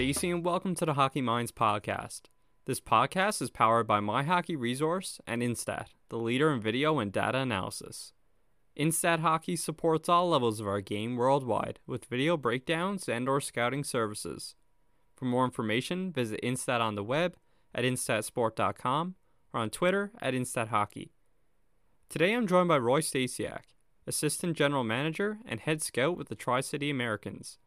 Stacy, and welcome to the Hockey Minds podcast. This podcast is powered by My Hockey Resource and Instat, the leader in video and data analysis. Instat Hockey supports all levels of our game worldwide with video breakdowns and/or scouting services. For more information, visit Instat on the web at instatsport.com or on Twitter at InstatHockey. Today I'm joined by Roy Stasiuk, Assistant General Manager and Head Scout with the Tri City Americans.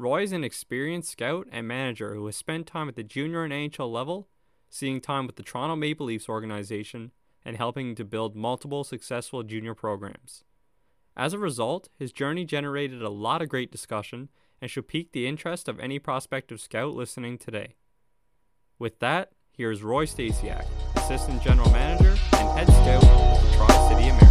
Roy is an experienced scout and manager who has spent time at the junior and NHL level, seeing time with the Toronto Maple Leafs organization, and helping to build multiple successful junior programs. As a result, his journey generated a lot of great discussion and should pique the interest of any prospective scout listening today. With that, here's Roy Stasiuk, Assistant General Manager and Head Scout with the Tri City Americans.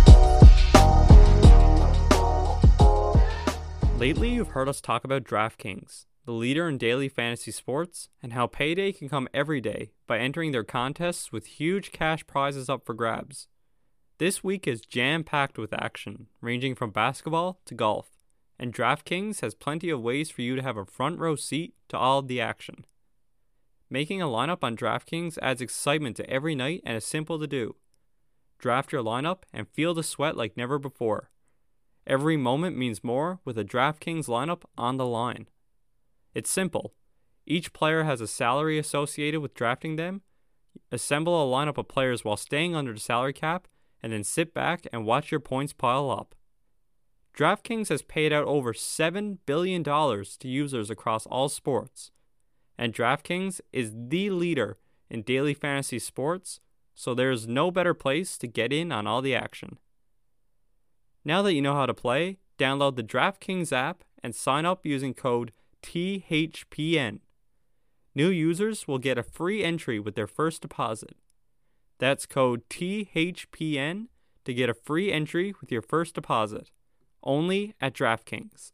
Lately, you've heard us talk about DraftKings, the leader in daily fantasy sports, and how payday can come every day by entering their contests with huge cash prizes up for grabs. This week is jam packed with action, ranging from basketball to golf, and DraftKings has plenty of ways for you to have a front row seat to all of the action. Making a lineup on DraftKings adds excitement to every night and is simple to do. Draft your lineup and feel the sweat like never before. Every moment means more with a DraftKings lineup on the line. It's simple. Each player has a salary associated with drafting them. Assemble a lineup of players while staying under the salary cap, and then sit back and watch your points pile up. DraftKings has paid out over $7 billion to users across all sports and DraftKings is the leader in daily fantasy sports, so there is no better place to get in on all the action. Now that you know how to play, download the DraftKings app and sign up using code THPN. New users will get a free entry with their first deposit. That's code THPN to get a free entry with your first deposit, only at DraftKings.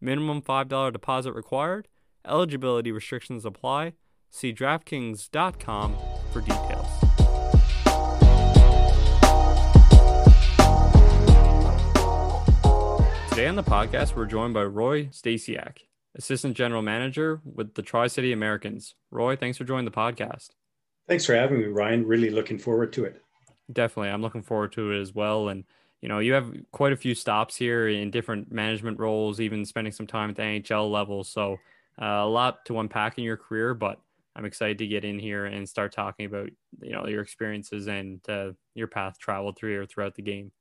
Minimum $5 deposit required Eligibility restrictions apply. See DraftKings.com for details. Today on the podcast, we're joined by Roy Stasiuk, Assistant General Manager with the Tri City Americans. Roy, thanks for joining the podcast. Thanks for having me, Ryan. Really looking forward to it. Definitely. I'm looking forward to it as well. And, you know, you have quite a few stops here in different management roles, even spending some time at the NHL level. So, uh, a lot to unpack in your career, but I'm excited to get in here and start talking about you know your experiences and uh, your path traveled through here throughout the game.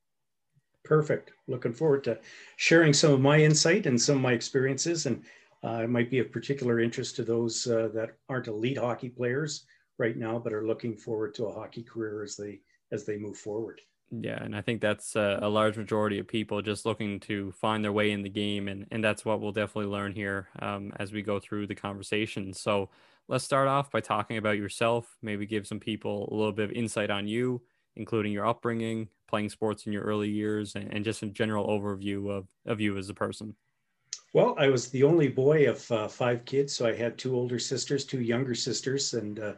Perfect. Looking forward to sharing some of my insight and some of my experiences, and uh, it might be of particular interest to those uh, that aren't elite hockey players right now, but are looking forward to a hockey career as they as they move forward. Yeah, and I think that's a, a, large majority of people just looking to find their way in the game, and and that's what we'll definitely learn here um, as we go through the conversation. So let's start off by talking about yourself. Maybe give some people a little bit of insight on you, including your upbringing, playing sports in your early years, and, and just a general overview of of you as a person. Well, I was the only boy of uh, five kids, so I had two older sisters, two younger sisters, and uh,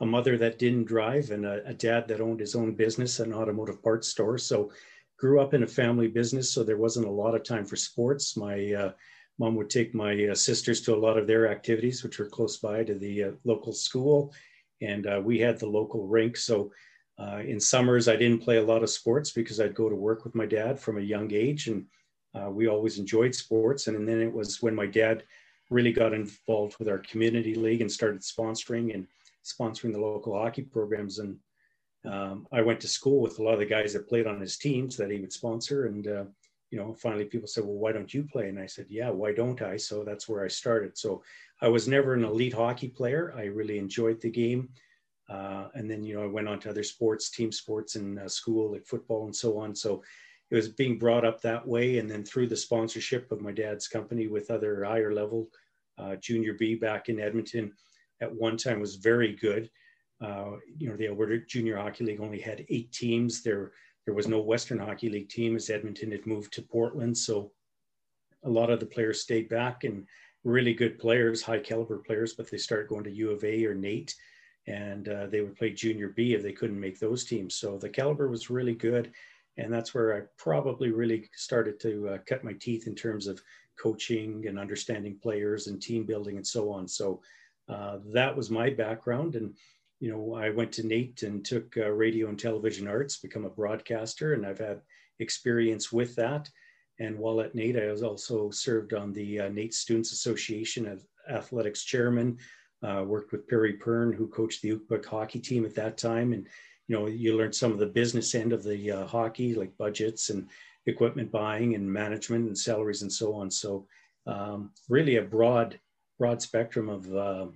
a mother that didn't drive and a, a, dad that owned his own business, an automotive parts store. So grew up in a family business, so there wasn't a lot of time for sports. My uh, mom would take my uh, sisters to a lot of their activities, which were close by to the uh, local school, and uh, we had the local rink. So uh, in summers, I didn't play a lot of sports because I'd go to work with my dad from a young age, and uh, we always enjoyed sports. And, and then it was when my dad really got involved with our community league and started sponsoring and sponsoring the local hockey programs. And um, I went to school with a lot of the guys that played on his teams that he would sponsor. And, uh, you know, finally people said, well, why don't you play? And I said, yeah, why don't I? So that's where I started. So I was never an elite hockey player. I really enjoyed the game. Uh, and then, you know, I went on to other sports, team sports in uh, school, like football and so on. So it was being brought up that way. And then through the sponsorship of my dad's company with other higher level, uh, junior B back in Edmonton, at one time was very good. Uh, you know, the Alberta Junior Hockey League only had eight teams. There, there was no Western Hockey League team as Edmonton had moved to Portland. So a lot of the players stayed back and really good players, high caliber players, but they started going to U of A or NAIT and uh, they would play junior B if they couldn't make those teams. So the caliber was really good. And that's where I probably really started to uh, cut my teeth in terms of coaching and understanding players and team building and so on. So uh, that was my background. And, you know, I went to NAIT and took uh, radio and television arts, become a broadcaster, and I've had experience with that. And while at NAIT, I was also served on the uh, NAIT Students Association as athletics chairman, uh, worked with Perry Pearn, who coached the Ukbuk hockey team at that time. And, you know, you learned some of the business end of the uh, hockey, like budgets and equipment buying and management and salaries and so on. So um, really a broad, broad spectrum of, uh,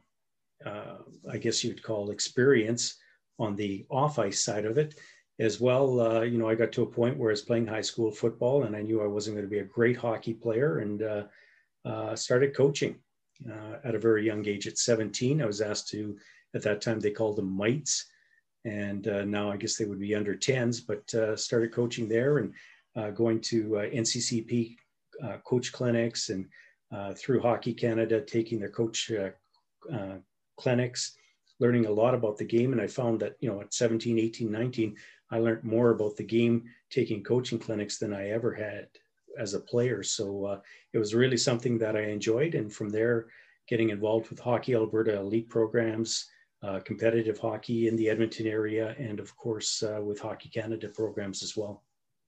uh, I guess you'd call experience on the off ice side of it. As well, uh, you know, I got to a point where I was playing high school football and I knew I wasn't going to be a great hockey player and uh, started coaching uh, at a very young age. At 17, I was asked to, at that time, they called them mites. And now I guess they would be under 10s, but started coaching there and uh, going to uh, NCCP uh, coach clinics and through Hockey Canada, taking their coach clinics, learning a lot about the game. And I found that, you know, at 17, 18, 19, I learned more about the game taking coaching clinics than I ever had as a player. So uh, it was really something that I enjoyed. And from there, getting involved with Hockey Alberta elite programs, uh, competitive hockey in the Edmonton area, and of course uh, with Hockey Canada programs as well.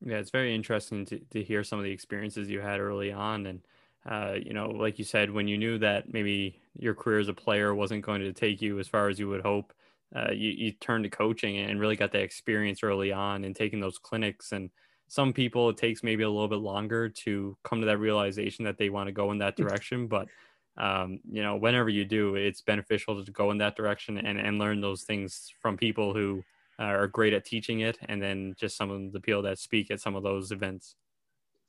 Yeah, it's very interesting to, to hear some of the experiences you had early on. And, uh, you know, like you said, when you knew that maybe your career as a player wasn't going to take you as far as you would hope, uh, you, you turned to coaching and really got that experience early on and taking those clinics. And some people, it takes maybe a little bit longer to come to that realization that they want to go in that mm. direction. But, um, you know, whenever you do, it's beneficial to go in that direction and, and learn those things from people who, uh, are great at teaching it, and then just some of the people that speak at some of those events.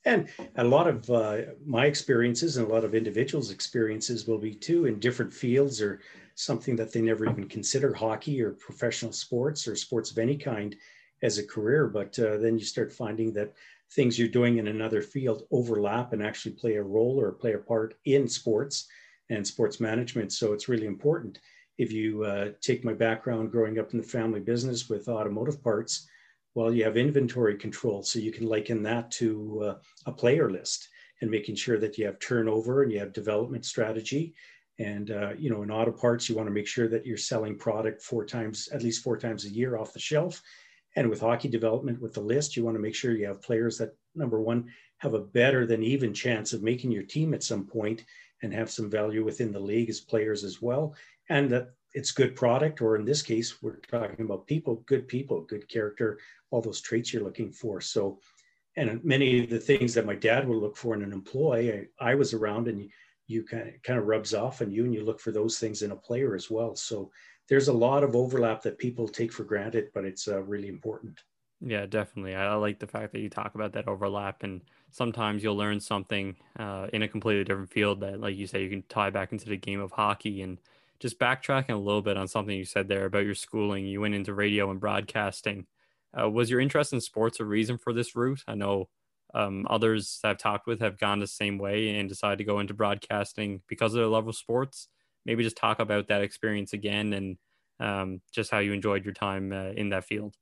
And a lot of uh, my experiences and a lot of individuals' experiences will be too in different fields or something that they never even consider hockey or professional sports or sports of any kind as a career. But uh, then you start finding that things you're doing in another field overlap and actually play a role or play a part in sports and sports management. So it's really important if you uh, take my background growing up in the family business with automotive parts, well, you have inventory control. So you can liken that to uh, a player list and making sure that you have turnover and you have development strategy. And, uh, you know, in auto parts, you want to make sure that you're selling product four times, at least four times a year off the shelf. And with hockey development, with the list, you want to make sure you have players that, number one, have a better than even chance of making your team at some point and have some value within the league as players as well and that it's good product, or in this case, we're talking about people, good people, good character, all those traits you're looking for. So, and many of the things that my dad would look for in an employee, I, I was around and you, you kind of, kind of rubs off on you and you look for those things in a player as well. So there's a lot of overlap that people take for granted, but it's uh, really important. Yeah, definitely. I like the fact that you talk about that overlap, and sometimes you'll learn something uh, in a completely different field that, like you say, you can tie back into the game of hockey and just backtracking a little bit on something you said there about your schooling. You went into radio and broadcasting. Uh, was your interest in sports a reason for this route? I know um, others I've talked with have gone the same way and decided to go into broadcasting because of their love of sports. Maybe just talk about that experience again and um, just how you enjoyed your time uh, in that field.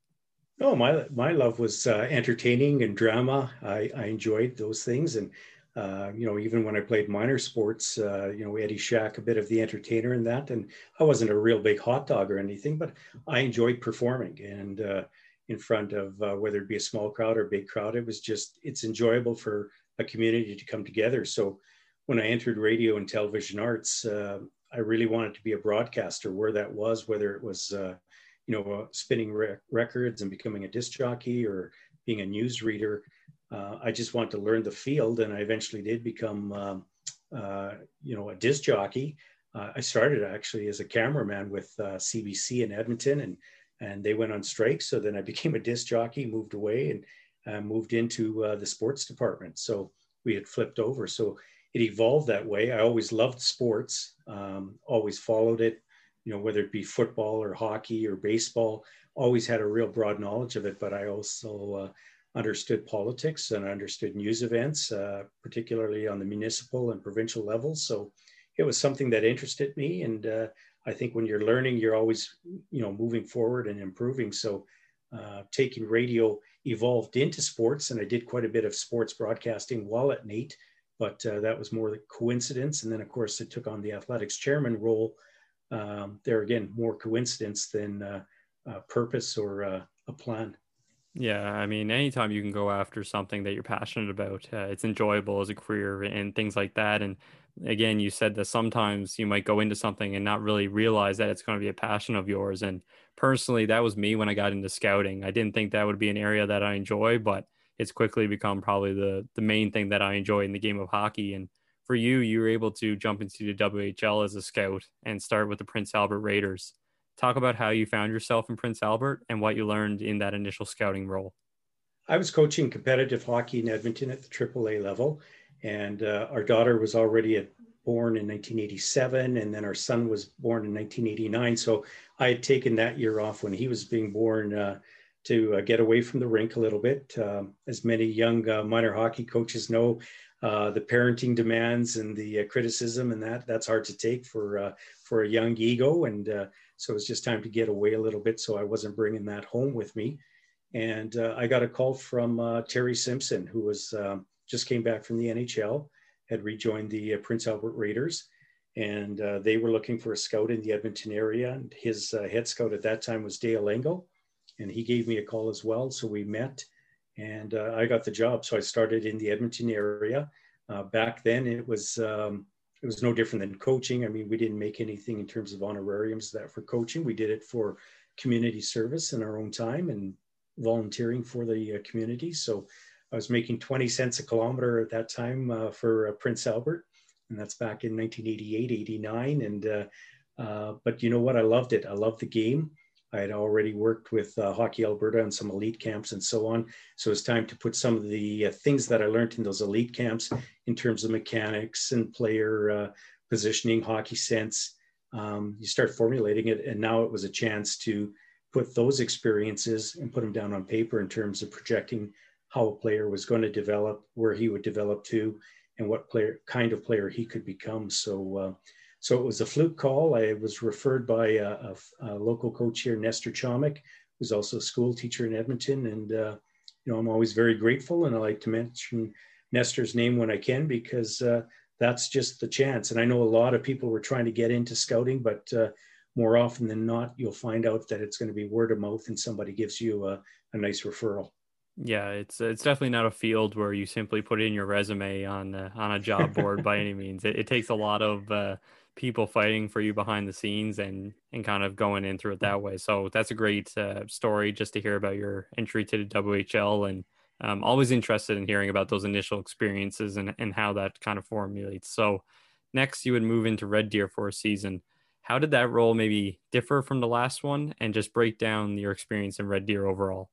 Oh, my my love was uh, entertaining and drama. I, I enjoyed those things, and uh, you know, even when I played minor sports, uh, you know, Eddie Shack, a bit of the entertainer in that. And I wasn't a real big hot dog or anything, but I enjoyed performing and uh, in front of uh, whether it be a small crowd or a big crowd. It was just, it's enjoyable for a community to come together. So when I entered radio and television arts, uh, I really wanted to be a broadcaster where that was, whether it was, you know, spinning rec- records and becoming a disc jockey or being a news reader uh, I just wanted to learn the field, and I eventually did become, um, uh, you know, a disc jockey. Uh, I started actually as a cameraman with CBC uh, in Edmonton, and and they went on strike. So then I became a disc jockey, moved away, and uh, moved into uh, the sports department. So we had flipped over. So it evolved that way. I always loved sports, um, always followed it. You know, whether it be football or hockey or baseball, always had a real broad knowledge of it. But I also understood politics and understood news events, uh, particularly on the municipal and provincial levels. So it was something that interested me. And uh, I think when you're learning, you're always, you know, moving forward and improving. So uh, taking radio evolved into sports, and I did quite a bit of sports broadcasting while at NAIT but uh, that was more the coincidence. And then, of course, it took on the athletics chairman role. Um, there again, more coincidence than uh, uh, purpose or uh, a plan. Yeah, I mean, anytime you can go after something that you're passionate about, uh, it's enjoyable as a career and things like that. And again, you said that sometimes you might go into something and not really realize that it's going to be a passion of yours. And personally, that was me when I got into scouting. I didn't think that would be an area that I enjoy, but it's quickly become probably the the main thing that I enjoy in the game of hockey. And for you, you were able to jump into the WHL as a scout and start with the Prince Albert Raiders. Talk about how you found yourself in Prince Albert and what you learned in that initial scouting role. I was coaching competitive hockey in Edmonton at the AAA level, and uh, our daughter was already at, born in 1987, and then our son was born in 1989. So I had taken that year off when he was being born uh, to uh, get away from the rink a little bit. Um, as many young uh, minor hockey coaches know, uh, the parenting demands and the uh, criticism and that that's hard to take for uh, for a young ego. And uh, so it was just time to get away a little bit. So I wasn't bringing that home with me. And I got a call from Terry Simpson, who was um, just came back from the NHL, had rejoined the Prince Albert Raiders and they were looking for a scout in the Edmonton area. And his head scout at that time was Dale Engel, and he gave me a call as well. So we met, and uh, I got the job. So I started in the Edmonton area. Uh, back then, it was um, it was no different than coaching. I mean, we didn't make anything in terms of honorariums that for coaching. We did it for community service in our own time and volunteering for the uh, community. So I was making 20 cents a kilometer at that time uh, for Prince Albert and that's back in 1988, 89. And uh, uh, but you know what? I loved it. I loved the game. I had already worked with uh, Hockey Alberta and some elite camps and so on. So it's time to put some of the uh, things that I learned in those elite camps in terms of mechanics and player uh, positioning, hockey sense. Um, you start formulating it, and now it was a chance to put those experiences and put them down on paper in terms of projecting how a player was going to develop, where he would develop to, and what player kind of player he could become. So, uh, so it was a fluke call. I was referred by a, a, a local coach here, Nestor Chomick, who's also a school teacher in Edmonton, and uh, you know I'm always very grateful, and I like to mention Nestor's name when I can because uh, that's just the chance. And I know a lot of people were trying to get into scouting, but uh, more often than not, you'll find out that it's going to be word of mouth, and somebody gives you a, a nice referral. Yeah, it's it's definitely not a field where you simply put in your resume on uh, on a job board by any means. It, it takes a lot of uh, people fighting for you behind the scenes and and kind of going in through it that way. So that's a great uh, story just to hear about your entry to the WHL and I'm always interested in hearing about those initial experiences and and how that kind of formulates. So next you would move into Red Deer for a season. How did that role maybe differ from the last one and just break down your experience in Red Deer overall?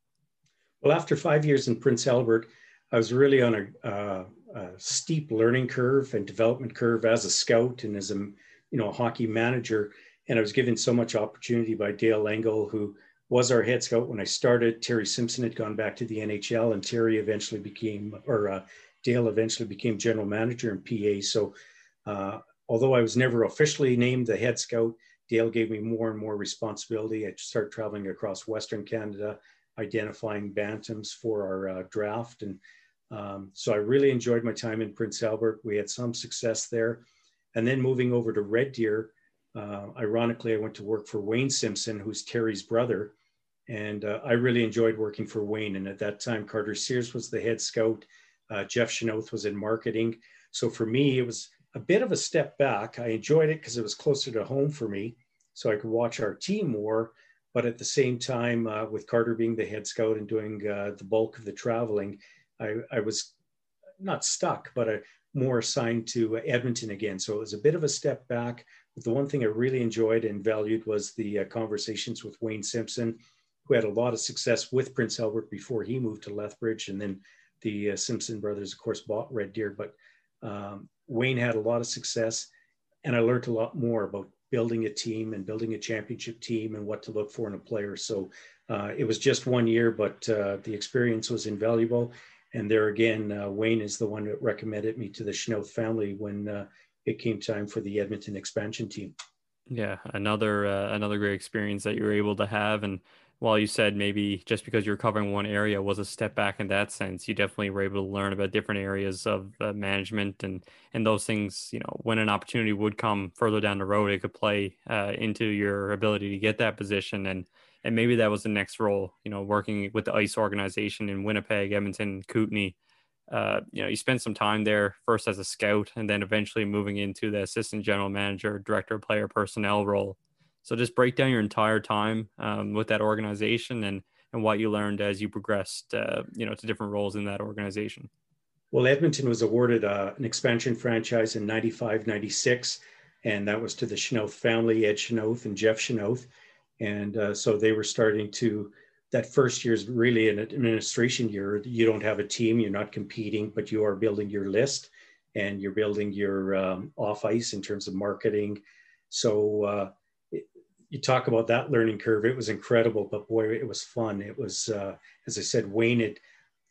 Well, after five years in Prince Albert, I was really on a, uh, a, steep learning curve and development curve as a scout and as a you know a hockey manager. And I was given so much opportunity by Dale Engel, who was our head scout when I started. Terry Simpson had gone back to the NHL, and Terry eventually became, or uh, Dale eventually became general manager in PA. So, uh, although I was never officially named the head scout, Dale gave me more and more responsibility. I started traveling across Western Canada, identifying bantams for our uh, draft. And um, so I really enjoyed my time in Prince Albert. We had some success there. And then moving over to Red Deer, uh, ironically, I went to work for Wayne Simpson, who's Terry's brother. And uh, I really enjoyed working for Wayne. And at that time, Carter Sears was the head scout. Uh, Jeff Chynoweth was in marketing. So for me, it was a bit of a step back. I enjoyed it because it was closer to home for me. So I could watch our team more but at the same time, uh, with Carter being the head scout and doing uh, the bulk of the traveling, I, I was not stuck, but I, more assigned to Edmonton again. So it was a bit of a step back. But the one thing I really enjoyed and valued was the uh, conversations with Wayne Simpson, who had a lot of success with Prince Albert before he moved to Lethbridge. And then the uh, Simpson brothers, of course, bought Red Deer. But um, Wayne had a lot of success. And I learned a lot more about building a team and building a championship team and what to look for in a player. So uh, it was just one year, but uh, the experience was invaluable. And there again, uh, Wayne is the one that recommended me to the Chynoweth family when uh, it came time for the Edmonton expansion team. Yeah, another uh, another great experience that you were able to have, and while you said maybe just because you're covering one area was a step back in that sense, you definitely were able to learn about different areas of uh, management and and those things. You know, when an opportunity would come further down the road, it could play uh, into your ability to get that position, and and maybe that was the next role. You know, working with the ICE organization in Winnipeg, Edmonton, Kootenay uh, you know, you spent some time there first as a scout and then eventually moving into the assistant general manager, director of player personnel role. So just break down your entire time um, with that organization and and what you learned as you progressed, uh, you know, to different roles in that organization. Well, Edmonton was awarded uh, an expansion franchise in 95, 96, and that was to the Chynoweth family, Ed Chynoweth and Jeff Chynoweth. And uh, so they were starting to that first year is really an administration year. You don't have a team, you're not competing, but you are building your list and you're building your um, off ice in terms of marketing. So uh, it, you talk about that learning curve. It was incredible, but boy, it was fun. It was, uh, as I said, Wayne had,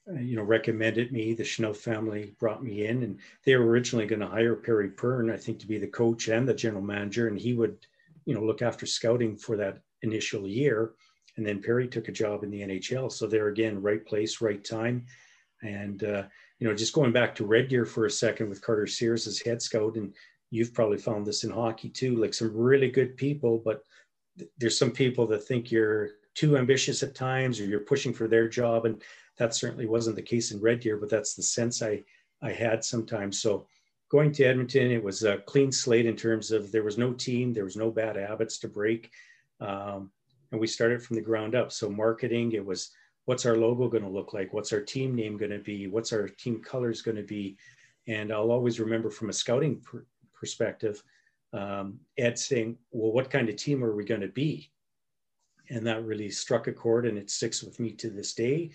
uh, you know, recommended me. The Chynoweth family brought me in, and they were originally going to hire Perry Pearn, I think, to be the coach and the general manager, and he would, you know, look after scouting for that initial year and then Perry took a job in the NHL. So there again, right place, right time. And, uh, you know, just going back to Red Deer for a second with Carter Sears as head scout, and you've probably found this in hockey too, like some really good people, but there's some people that think you're too ambitious at times or you're pushing for their job. And that certainly wasn't the case in Red Deer, but that's the sense I, I had sometimes. So going to Edmonton, it was a clean slate in terms of there was no team, there was no bad habits to break. Um, and we started from the ground up. So marketing, it was what's our logo going to look like? What's our team name going to be? What's our team colors going to be? And I'll always remember from a scouting pr- perspective, um, Ed saying, well, what kind of team are we going to be? And that really struck a chord and it sticks with me to this day.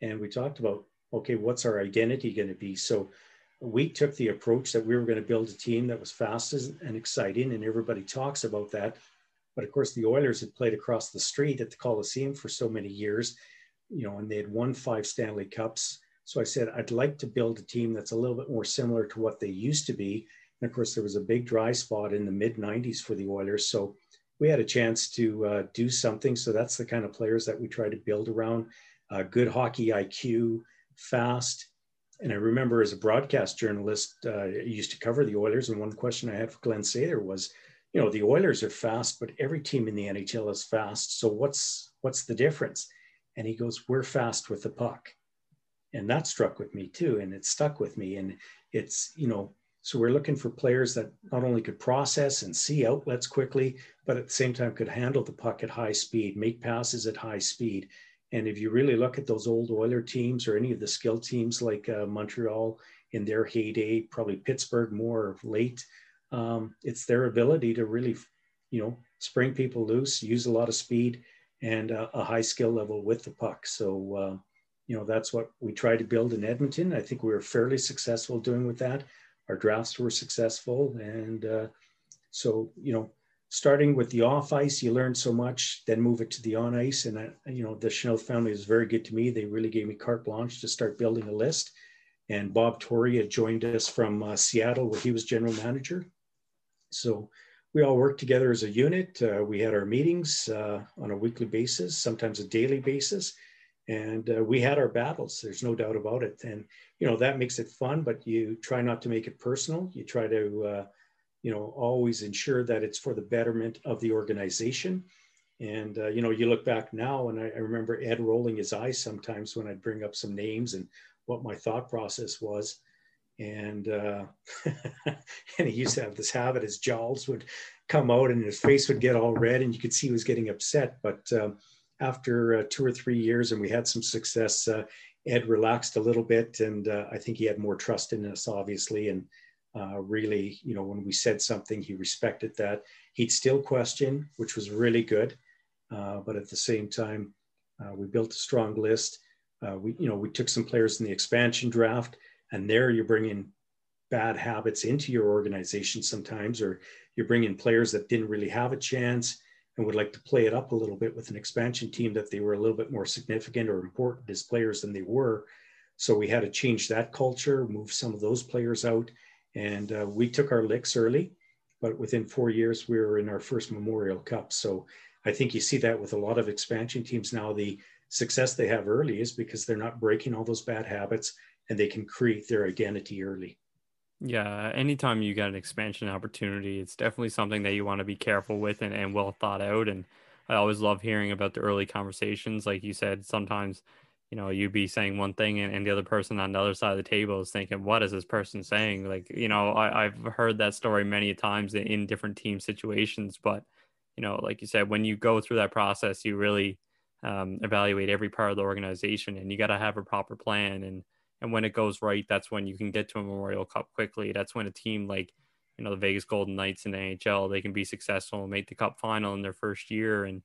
And we talked about, okay, what's our identity going to be? So we took the approach that we were going to build a team that was fast and exciting, and everybody talks about that. But of course, the Oilers had played across the street at the Coliseum for so many years, you know, and they had won five Stanley Cups. So I said, I'd like to build a team that's a little bit more similar to what they used to be. And of course, there was a big dry spot in the mid 90s for the Oilers. So we had a chance to uh, do something. So that's the kind of players that we try to build around uh, good hockey IQ, fast. And I remember as a broadcast journalist, uh, I used to cover the Oilers. And one question I had for Glen Sather was, you know the Oilers are fast, but every team in the NHL is fast. So what's what's the difference? And he goes, "We're fast with the puck," and that struck with me too, and it stuck with me. And it's you know, so we're looking for players that not only could process and see outlets quickly, but at the same time could handle the puck at high speed, make passes at high speed. And if you really look at those old Oiler teams or any of the skill teams like uh, Montreal in their heyday, probably Pittsburgh more late um, it's their ability to really, you know, spring people loose, use a lot of speed and uh, a high skill level with the puck. So, uh, you know, that's what we tried to build in Edmonton. I think we were fairly successful doing with that. Our drafts were successful. And uh, so, you know, starting with the off ice, you learn so much, then move it to the on ice. And, I, you know, the Chynoweth family is very good to me. They really gave me carte blanche to start building a list. And Bob Torrey had joined us from uh, Seattle, where he was general manager. So we all worked together as a unit. Uh, we had our meetings uh, on a weekly basis, sometimes a daily basis, and uh, we had our battles. There's no doubt about it. And you know that makes it fun, but you try not to make it personal. You try to, uh, you know, always ensure that it's for the betterment of the organization. And uh, you know, you look back now, and I, I remember Ed rolling his eyes sometimes when I'd bring up some names and what my thought process was and uh, and he used to have this habit his jowls would come out and his face would get all red and you could see he was getting upset. But um, after uh, two or three years and we had some success uh, ed relaxed a little bit and uh, i think he had more trust in us obviously. And uh, really you know when we said something he respected that. He'd still question which was really good. Uh, but at the same time we built a strong list. We you know we took some players in the expansion draft and there you're bringing bad habits into your organization sometimes or you're bringing players that didn't really have a chance and would like to play it up a little bit with an expansion team that they were a little bit more significant or important as players than they were so we had to change that culture move some of those players out and uh, we took our licks early but within four years, we were in our first Memorial Cup. So I think you see that with a lot of expansion teams now. The success they have early is because they're not breaking all those bad habits and they can create their identity early. Yeah, anytime you get an expansion opportunity, it's definitely something that you want to be careful with and, and well thought out. And I always love hearing about the early conversations. Like you said, sometimes, you know, you'd be saying one thing and, and the other person on the other side of the table is thinking, what is this person saying? Like, you know, I, I've heard that story many times in different team situations. But, you know, like you said, when you go through that process, you really um, evaluate every part of the organization and you got to have a proper plan. And, and when it goes right, that's when you can get to a Memorial Cup quickly. That's when a team like, you know, the Vegas Golden Knights in the NHL, they can be successful and make the cup final in their first year. And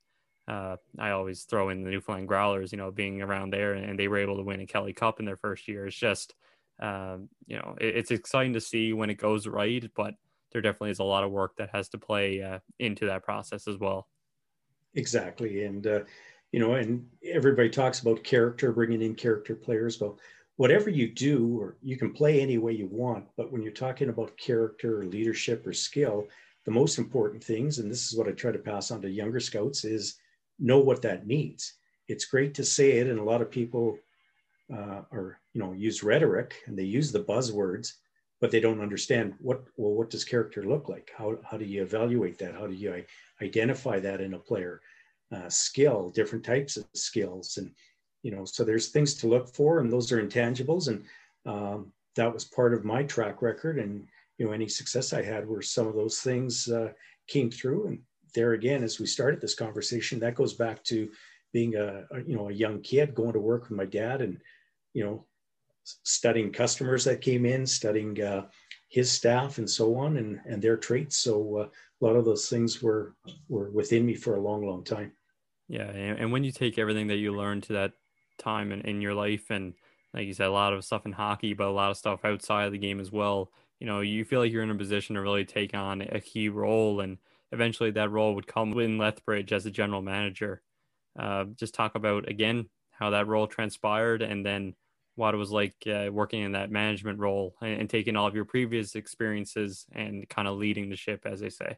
uh, I always throw in the Newfoundland Growlers, you know, being around there and they were able to win a Kelly Cup in their first year. It's just, um, you know, it, it's exciting to see when it goes right, but there definitely is a lot of work that has to play uh, into that process as well. Exactly. And, uh, you know, and everybody talks about character, bringing in character players. Well, whatever you do, or you can play any way you want, but when you're talking about character or leadership or skill, the most important things, and this is what I try to pass on to younger scouts, is know what that means. It's great to say it, and a lot of people uh, are, you know, use rhetoric and they use the buzzwords, but they don't understand what well, what does character look like? How how do you evaluate that? How do you identify that in a player? Uh, skill, different types of skills, and you know, so there's things to look for, and those are intangibles. And um, that was part of my track record. And you know, any success I had were some of those things uh, came through. And there again, as we started this conversation, that goes back to being a, a you know a young kid going to work with my dad, and you know, studying customers that came in, studying uh, his staff, and so on, and and their traits. So uh, a lot of those things were were within me for a long, long time. Yeah, and when you take everything that you learned to that time in, in your life. And like you said a lot of stuff in hockey but a lot of stuff outside of the game as well. You know you feel like you're in a position to really take on a key role and eventually that role would come in lethbridge as a general manager. Uh, just talk about again how that role transpired and then what it was like uh, working in that management role and, and taking all of your previous experiences and kind of leading the ship as they say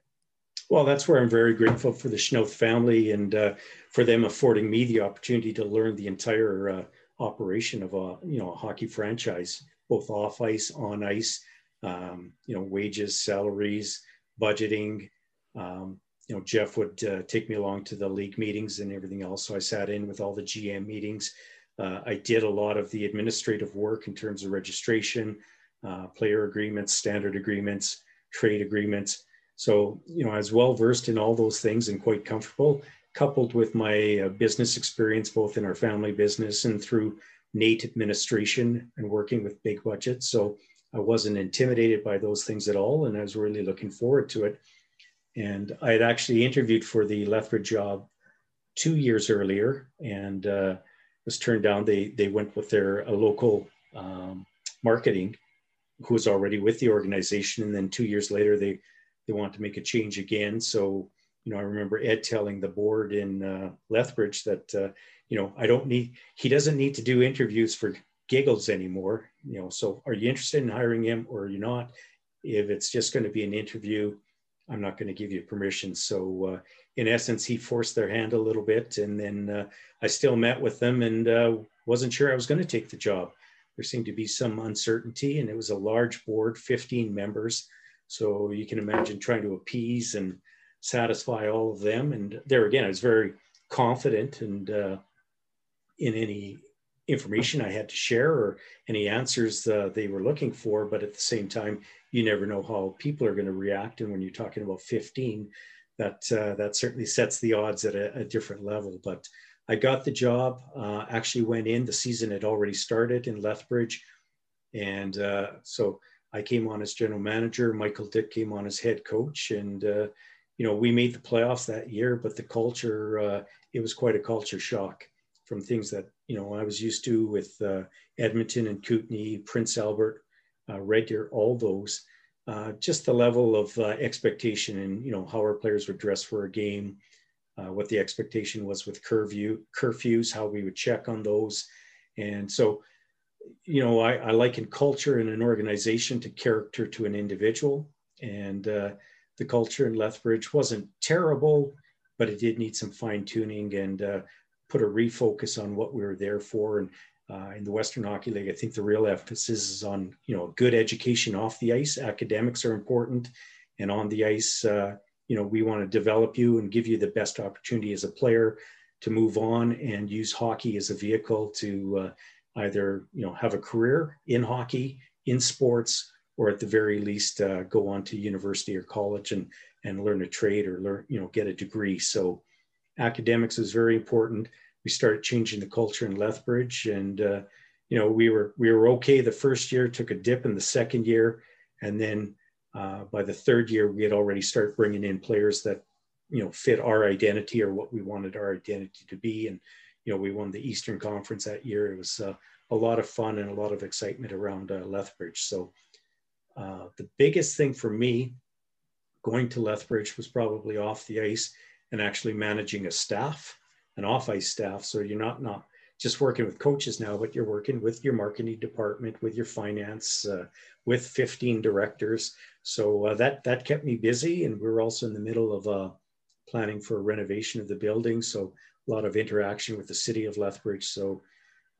well, that's where I'm very grateful for the Chynoweth family and uh, for them affording me the opportunity to learn the entire uh, operation of a you know a hockey franchise, both off ice, on ice, um, you know wages, salaries, budgeting. Um, you know Jeff would uh, take me along to the league meetings and everything else, so I sat in with all the GM meetings. Uh, I did a lot of the administrative work in terms of registration, uh, player agreements, standard agreements, trade agreements. So, you know, I was well versed in all those things and quite comfortable, coupled with my uh, business experience, both in our family business and through NAIT administration and working with big budgets. So I wasn't intimidated by those things at all. And I was really looking forward to it. And I had actually interviewed for the Lethbridge job two years earlier and uh, was turned down. They, they went with their a local um, marketing who was already with the organization. And then two years later, they they want to make a change again. So, you know, I remember Ed telling the board in uh, Lethbridge that, uh, you know, I don't need, he doesn't need to do interviews for giggles anymore. You know, so are you interested in hiring him or are you not? If it's just going to be an interview, I'm not going to give you permission. So, uh, in essence, he forced their hand a little bit. And then uh, I still met with them and uh, wasn't sure I was going to take the job. There seemed to be some uncertainty, and it was a large board, 15 members. So you can imagine trying to appease and satisfy all of them. And there again, I was very confident and uh, in any information I had to share or any answers uh, they were looking for. But at the same time, you never know how people are going to react. And when you're talking about 15, that uh, that certainly sets the odds at a, a, different level. But I got the job. Uh, actually, went in. The season had already started in Lethbridge, and uh, so I came on as general manager. Michael Dick came on as head coach, and uh, you know we made the playoffs that year. But the culture, uh, it was quite a culture shock from things that you know I was used to with uh, Edmonton and Kootenay, Prince Albert, uh, Red Deer, all those. Uh, just the level of uh, expectation and you know how our players would dress for a game, what the expectation was with curfew curfews, how we would check on those, and so you know, I, I liken culture in an organization to character to an individual. And uh, the culture in Lethbridge wasn't terrible, but it did need some fine tuning and uh, put a refocus on what we were there for. And uh, in the Western Hockey League, I think the real emphasis is on you know good education off the ice. Academics are important, and on the ice, uh, you know we want to develop you and give you the best opportunity as a player to move on and use hockey as a vehicle to uh, either you know have a career in hockey, in sports, or at the very least uh, go on to university or college and and learn a trade or learn you know get a degree. So academics is very important. We started changing the culture in Lethbridge, and uh, you know we were we were okay the first year, took a dip in the second year, and then uh, by the third year we had already started bringing in players that you know fit our identity or what we wanted our identity to be, and you know we won the Eastern Conference that year. It was uh, a lot of fun and a lot of excitement around uh, Lethbridge. So uh, the biggest thing for me going to Lethbridge was probably off the ice and actually managing a staff, an off ice staff. So you're not not just working with coaches now, but you're working with your marketing department, with your finance, uh, with 15 directors. So uh, that that kept me busy, and we are also in the middle of uh, planning for a renovation of the building. So a lot of interaction with the city of Lethbridge. So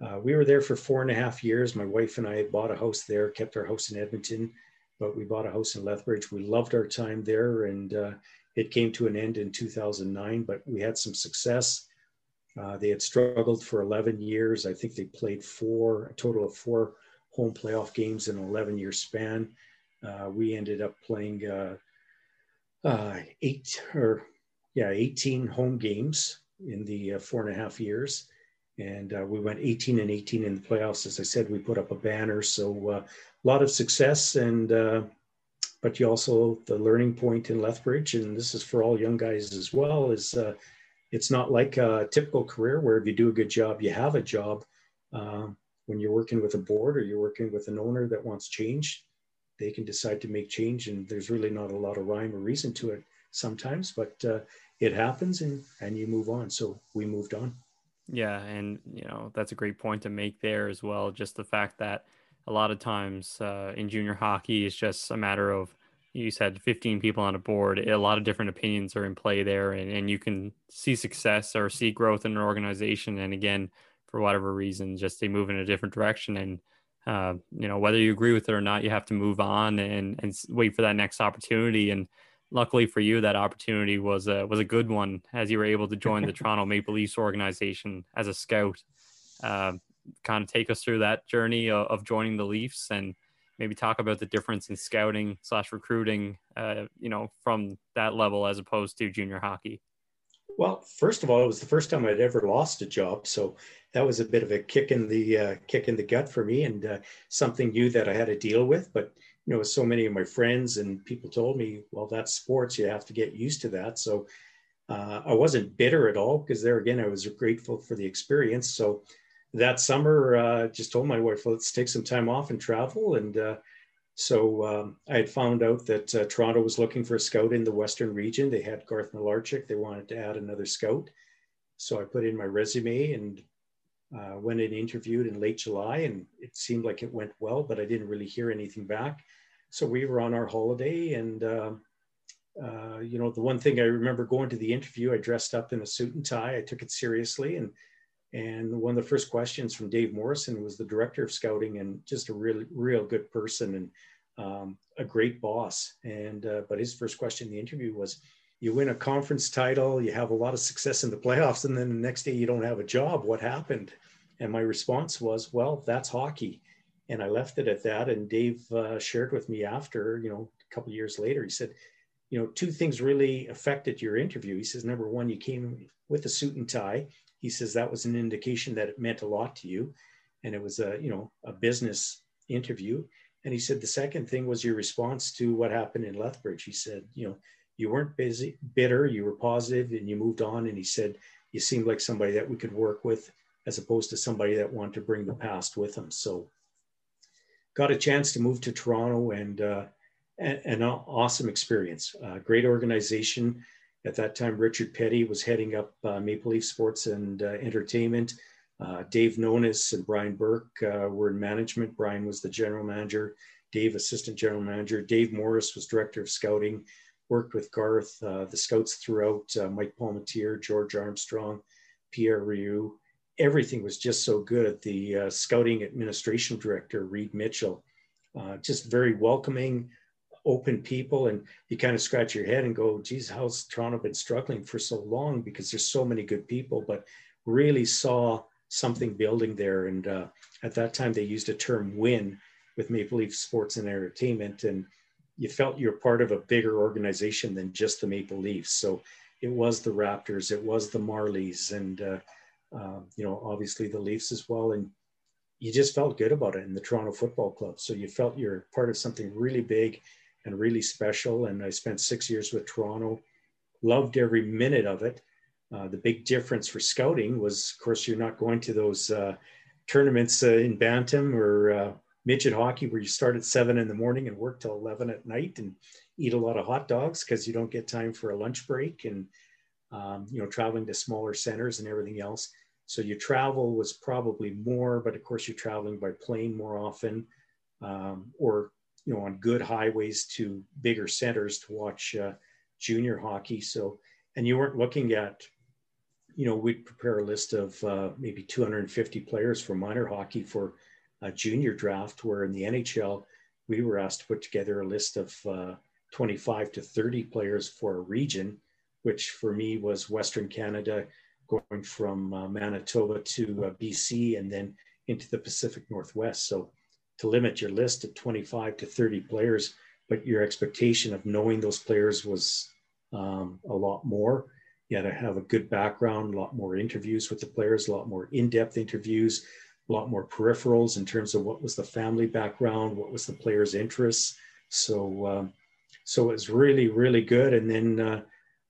uh, we were there for four and a half years. My wife and I bought a house there, kept our house in Edmonton, but we bought a house in Lethbridge. We loved our time there, and uh, it came to an end in 2009. But we had some success. Uh, they had struggled for 11 years. I think they played four, a total of four home playoff games in an 11 year span. Uh, we ended up playing uh, uh, eight or yeah, 18 home games in the four and a half years and uh, we went 18 and 18 in the playoffs. As I said, we put up a banner, so uh, a lot of success. And uh, but you also the learning point in Lethbridge, and this is for all young guys as well, is uh, it's not like a typical career where if you do a good job, you have a job. Um, when you're working with a board or you're working with an owner that wants change, they can decide to make change, and there's really not a lot of rhyme or reason to it sometimes, but uh, it happens, and and you move on. So we moved on. Yeah, and you know that's a great point to make there as well. Just the fact that a lot of times uh, in junior hockey, it's just a matter of you said 15 people on a board. A lot of different opinions are in play there, and, and you can see success or see growth in an organization. And again, for whatever reason, just they move in a different direction. And uh, you know whether you agree with it or not, you have to move on and and wait for that next opportunity. And luckily for you, that opportunity was a was a good one as you were able to join the Toronto Maple Leafs organization as a scout. Uh, kind of take us through that journey of, of, joining the Leafs and maybe talk about the difference in scouting slash recruiting, uh, you know, from that level as opposed to junior hockey. Well, first of all, it was the first time I'd ever lost a job, so that was a bit of a kick in the uh, kick in the gut for me, and uh, something new that I had to deal with. But you know, so many of my friends and people told me, well, that's sports. You have to get used to that. So uh, I wasn't bitter at all because there again, I was grateful for the experience. So that summer, uh, just told my wife, let's take some time off and travel. And uh, so um, I had found out that uh, Toronto was looking for a scout in the Western region. They had Garth Malarchuk. They wanted to add another scout. So I put in my resume and uh, went and interviewed in late July, and it seemed like it went well, but I didn't really hear anything back. So we were on our holiday, and uh, uh, you know, the one thing I remember going to the interview, I dressed up in a suit and tie. I took it seriously, and and one of the first questions from Dave Morrison was the director of scouting, and just a really, real good person and um, a great boss. And uh, but his first question in the interview was, "You win a conference title, you have a lot of success in the playoffs, and then the next day you don't have a job. What happened?" And my response was, well, that's hockey. And I left it at that. And Dave uh, shared with me after, you know, a couple years later, he said, you know, two things really affected your interview. He says, number one, you came with a suit and tie. He says that was an indication that it meant a lot to you. And it was a, you know, a business interview. And he said the second thing was your response to what happened in Lethbridge. He said, you know, you weren't busy, bitter, you were positive and you moved on. And he said, you seemed like somebody that we could work with as opposed to somebody that wanted to bring the past with them. So got a chance to move to Toronto and uh, an awesome experience. Uh, great organization. At that time, Richard Peddie was heading up uh, Maple Leaf Sports and uh, Entertainment. Uh, Dave Nonis and Brian Burke uh, were in management. Brian was the general manager. Dave, assistant general manager. Dave Morris was director of scouting. worked with Garth, the scouts throughout, Mike Palmateer, George Armstrong, Pierre Rioux. Everything was just so good. The uh, scouting administration director, Reed Mitchell, uh, just very welcoming, open people. And you kind of scratch your head and go, geez, how's Toronto been struggling for so long? Because there's so many good people, but really saw something building there. And uh, at that time, they used a term win with Maple Leaf Sports and Entertainment. And you felt you're part of a bigger organization than just the Maple Leafs. So it was the Raptors, it was the Marlies, and uh, you know obviously the Leafs as well. And you just felt good about it in the Toronto Football Club. So you felt you're part of something really big and really special. And I spent six years with Toronto, loved every minute of it. Uh, the big difference for scouting was, of course, you're not going to those uh, tournaments uh, in Bantam or uh, midget hockey where you start at seven in the morning and work till 11 at night and eat a lot of hot dogs because you don't get time for a lunch break and um, you know traveling to smaller centers and everything else so your travel was probably more but of course you're traveling by plane more often um, or you know on good highways to bigger centers to watch uh, junior hockey. So and you weren't looking at you know we'd prepare a list of uh, maybe 250 players for minor hockey for a junior draft, where in the NHL, we were asked to put together a list of uh, 25 to 30 players for a region, which for me was Western Canada, going from uh, Manitoba to uh, BC and then into the Pacific Northwest. So to limit your list to 25 to 30 players, but your expectation of knowing those players was um, a lot more. You had to have a good background, a lot more interviews with the players, a lot more in depth interviews, a lot more peripherals in terms of what was the family background, what was the player's interests. So, um, so it was really, really good. And then uh,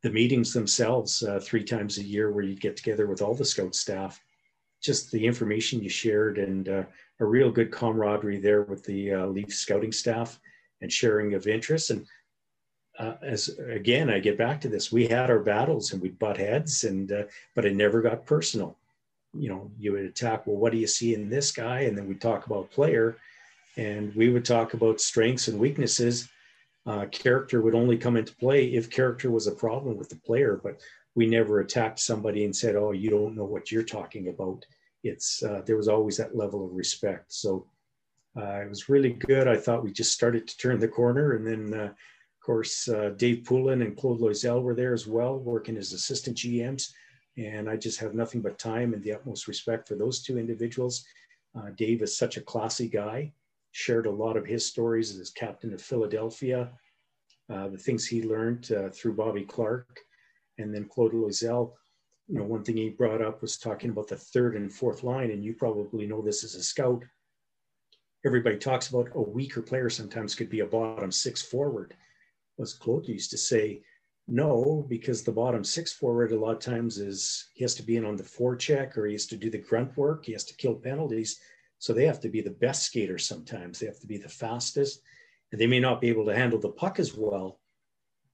the meetings themselves, uh, three times a year, where you get together with all the scout staff, just the information you shared, and uh, a real good camaraderie there with the uh, Leaf scouting staff and sharing of interests. And uh, as again, I get back to this, we had our battles and we'd butt heads, and uh, but it never got personal you know, you would attack, well, what do you see in this guy? And then we'd talk about player and we would talk about strengths and weaknesses. Uh, character would only come into play if character was a problem with the player, but we never attacked somebody and said, oh, you don't know what you're talking about. It's, uh, there was always that level of respect. So uh, it was really good. I thought we just started to turn the corner. And then, uh, of course, uh, Dave Poulin and Claude Loiselle were there as well, working as assistant GMs and I just have nothing but time and the utmost respect for those two individuals. Uh, Dave is such a classy guy, shared a lot of his stories as captain of Philadelphia, uh, the things he learned uh, through Bobby Clarke, And then Claude Loiselle, you know, one thing he brought up was talking about the third and fourth line. And you probably know this as a scout. Everybody talks about a weaker player sometimes could be a bottom six forward. Was Claude used to say, no, because the bottom six forward a lot of times is he has to be in on the forecheck or he has to do the grunt work. He has to kill penalties. So they have to be the best skater sometimes. They have to be the fastest. And they may not be able to handle the puck as well,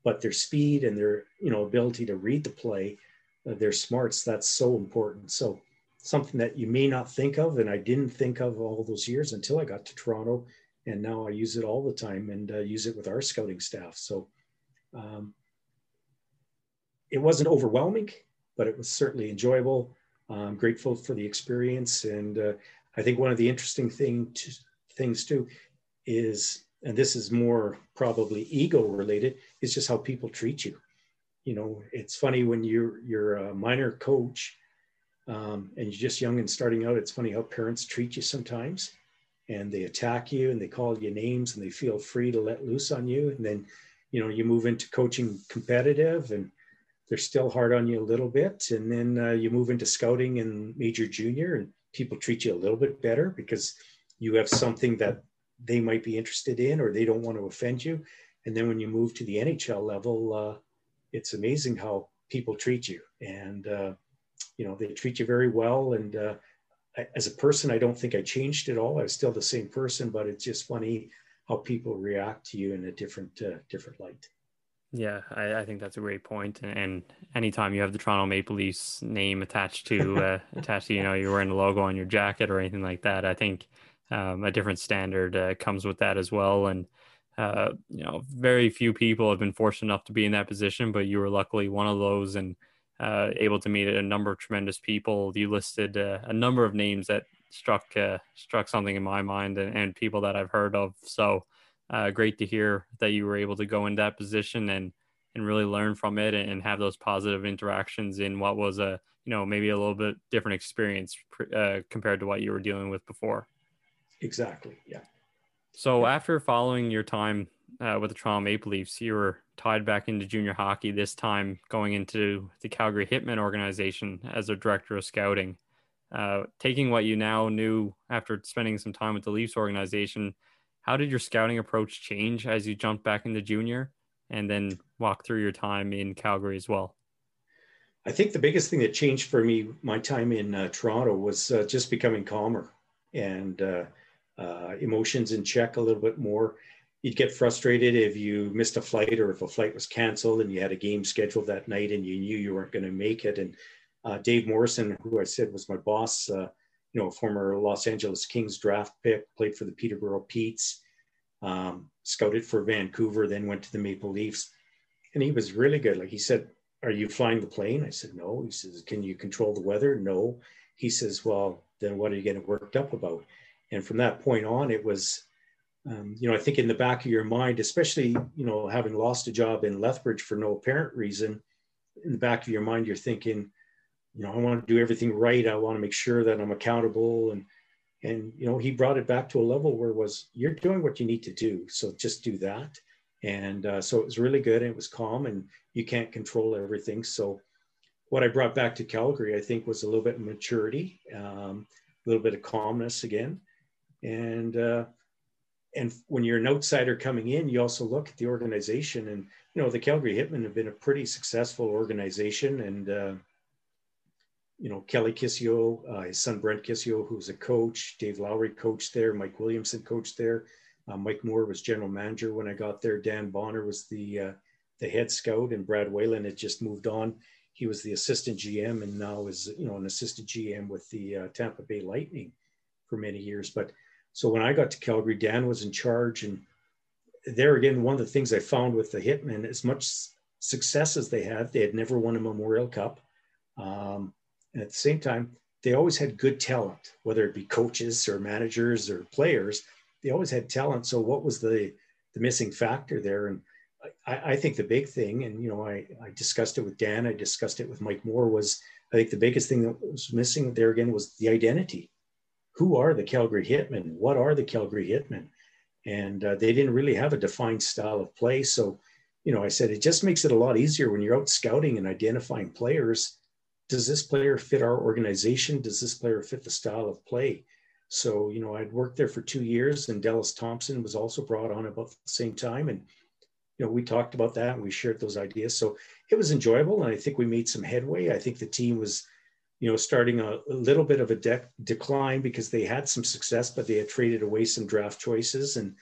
but their speed and their you know ability to read the play, uh, their smarts, that's so important. So something that you may not think of, and I didn't think of all those years until I got to Toronto, and now I use it all the time and uh, use it with our scouting staff. So um, it wasn't overwhelming, but it was certainly enjoyable. I'm grateful for the experience. And uh, I think one of the interesting thing to, things too is, and this is more probably ego related, is just how people treat you. You know, it's funny when you're you're a minor coach um, and you're just young and starting out. It's funny how parents treat you sometimes, and they attack you and they call you names and they feel free to let loose on you. And then, you know, you move into coaching competitive and they're still hard on you a little bit. And then uh, you move into scouting and major junior, and people treat you a little bit better because you have something that they might be interested in or they don't want to offend you. And then when you move to the NHL level, uh, it's amazing how people treat you. And, uh, you know, they treat you very well. And uh, I, as a person, I don't think I changed at all. I was still the same person, but it's just funny how people react to you in a different, uh, different light. Yeah, I, I, think that's a great point. And, and anytime you have the Toronto Maple Leafs name attached to uh, attached to you know you're wearing the logo on your jacket or anything like that, I think um, a different standard uh, comes with that as well. And uh, you know, very few people have been fortunate enough to be in that position, but you were luckily one of those and uh, able to meet a number of tremendous people. You listed uh, a number of names that struck uh, struck something in my mind and, and, people that I've heard of. So uh, great to hear that you were able to go in that position and and really learn from it and have those positive interactions in what was a you know maybe a little bit different experience uh, compared to what you were dealing with before. Exactly. Yeah. So after following your time uh, with the Toronto Maple Leafs, you were tied back into junior hockey. This time going into the Calgary Hitmen organization as a director of scouting. Uh, taking what you now knew after spending some time with the Leafs organization, how did your scouting approach change as you jumped back into junior, and then walk through your time in Calgary as well? I think the biggest thing that changed for me my time in uh, Toronto was uh, just becoming calmer and uh, uh, emotions in check a little bit more. You'd get frustrated if you missed a flight or if a flight was canceled and you had a game scheduled that night and you knew you weren't going to make it. And uh, Dave Morrison, who I said was my boss, uh, you know, a former Los Angeles Kings draft pick, played for the Peterborough Petes, um, scouted for Vancouver, then went to the Maple Leafs. And he was really good. Like he said, Are you flying the plane? I said, No. He says, Can you control the weather? No. He says, Well, then what are you getting worked up about? and from that point on, it was, um, you know, I think in the back of your mind, especially, you know, having lost a job in Lethbridge for no apparent reason, in the back of your mind, you're thinking, you know, I want to do everything right. I want to make sure that I'm accountable. And, and, you know, he brought it back to a level where was, you're doing what you need to do. So just do that. And uh, so it was really good. And it was calm and you can't control everything. So what I brought back to Calgary, I think was a little bit of maturity, um, a little bit of calmness again and uh, and when you're an outsider coming in, you also look at the organization, and you know the Calgary Hitmen have been a pretty successful organization, and uh, you know Kelly Kisio, uh, his son Brent Kisio, who's a coach, Dave Lowry coached there, Mike Williamson coached there, uh, Mike Moore was general manager when I got there, Dan Bonner was the uh, the head scout, and Brad Whalen had just moved on. He was the assistant GM, and now is you know an assistant GM with the uh, Tampa Bay Lightning for many years, but so when I got to Calgary, Dan was in charge. And there again, one of the things I found with the Hitmen, as much success as they had, they had never won a Memorial Cup. Um, and at the same time, they always had good talent, whether it be coaches or managers or players. They always had talent. So what was the the missing factor there? And I, I think the big thing, and you know, I, I discussed it with Dan, I discussed it with Mike Moore, was I think the biggest thing that was missing there again was the identity who are the Calgary Hitmen? What are the Calgary Hitmen? And uh, they didn't really have a defined style of play. So, you know, I said it just makes it a lot easier when you're out scouting and identifying players. Does this player fit our organization? Does this player fit the style of play? So, you know, I'd worked there for two years, and Dallas Thompson was also brought on about the same time. And, you know, we talked about that and we shared those ideas. So it was enjoyable. And I think we made some headway. I think the team was you know, starting a, a little bit of a de- decline because they had some success, but they had traded away some draft choices, and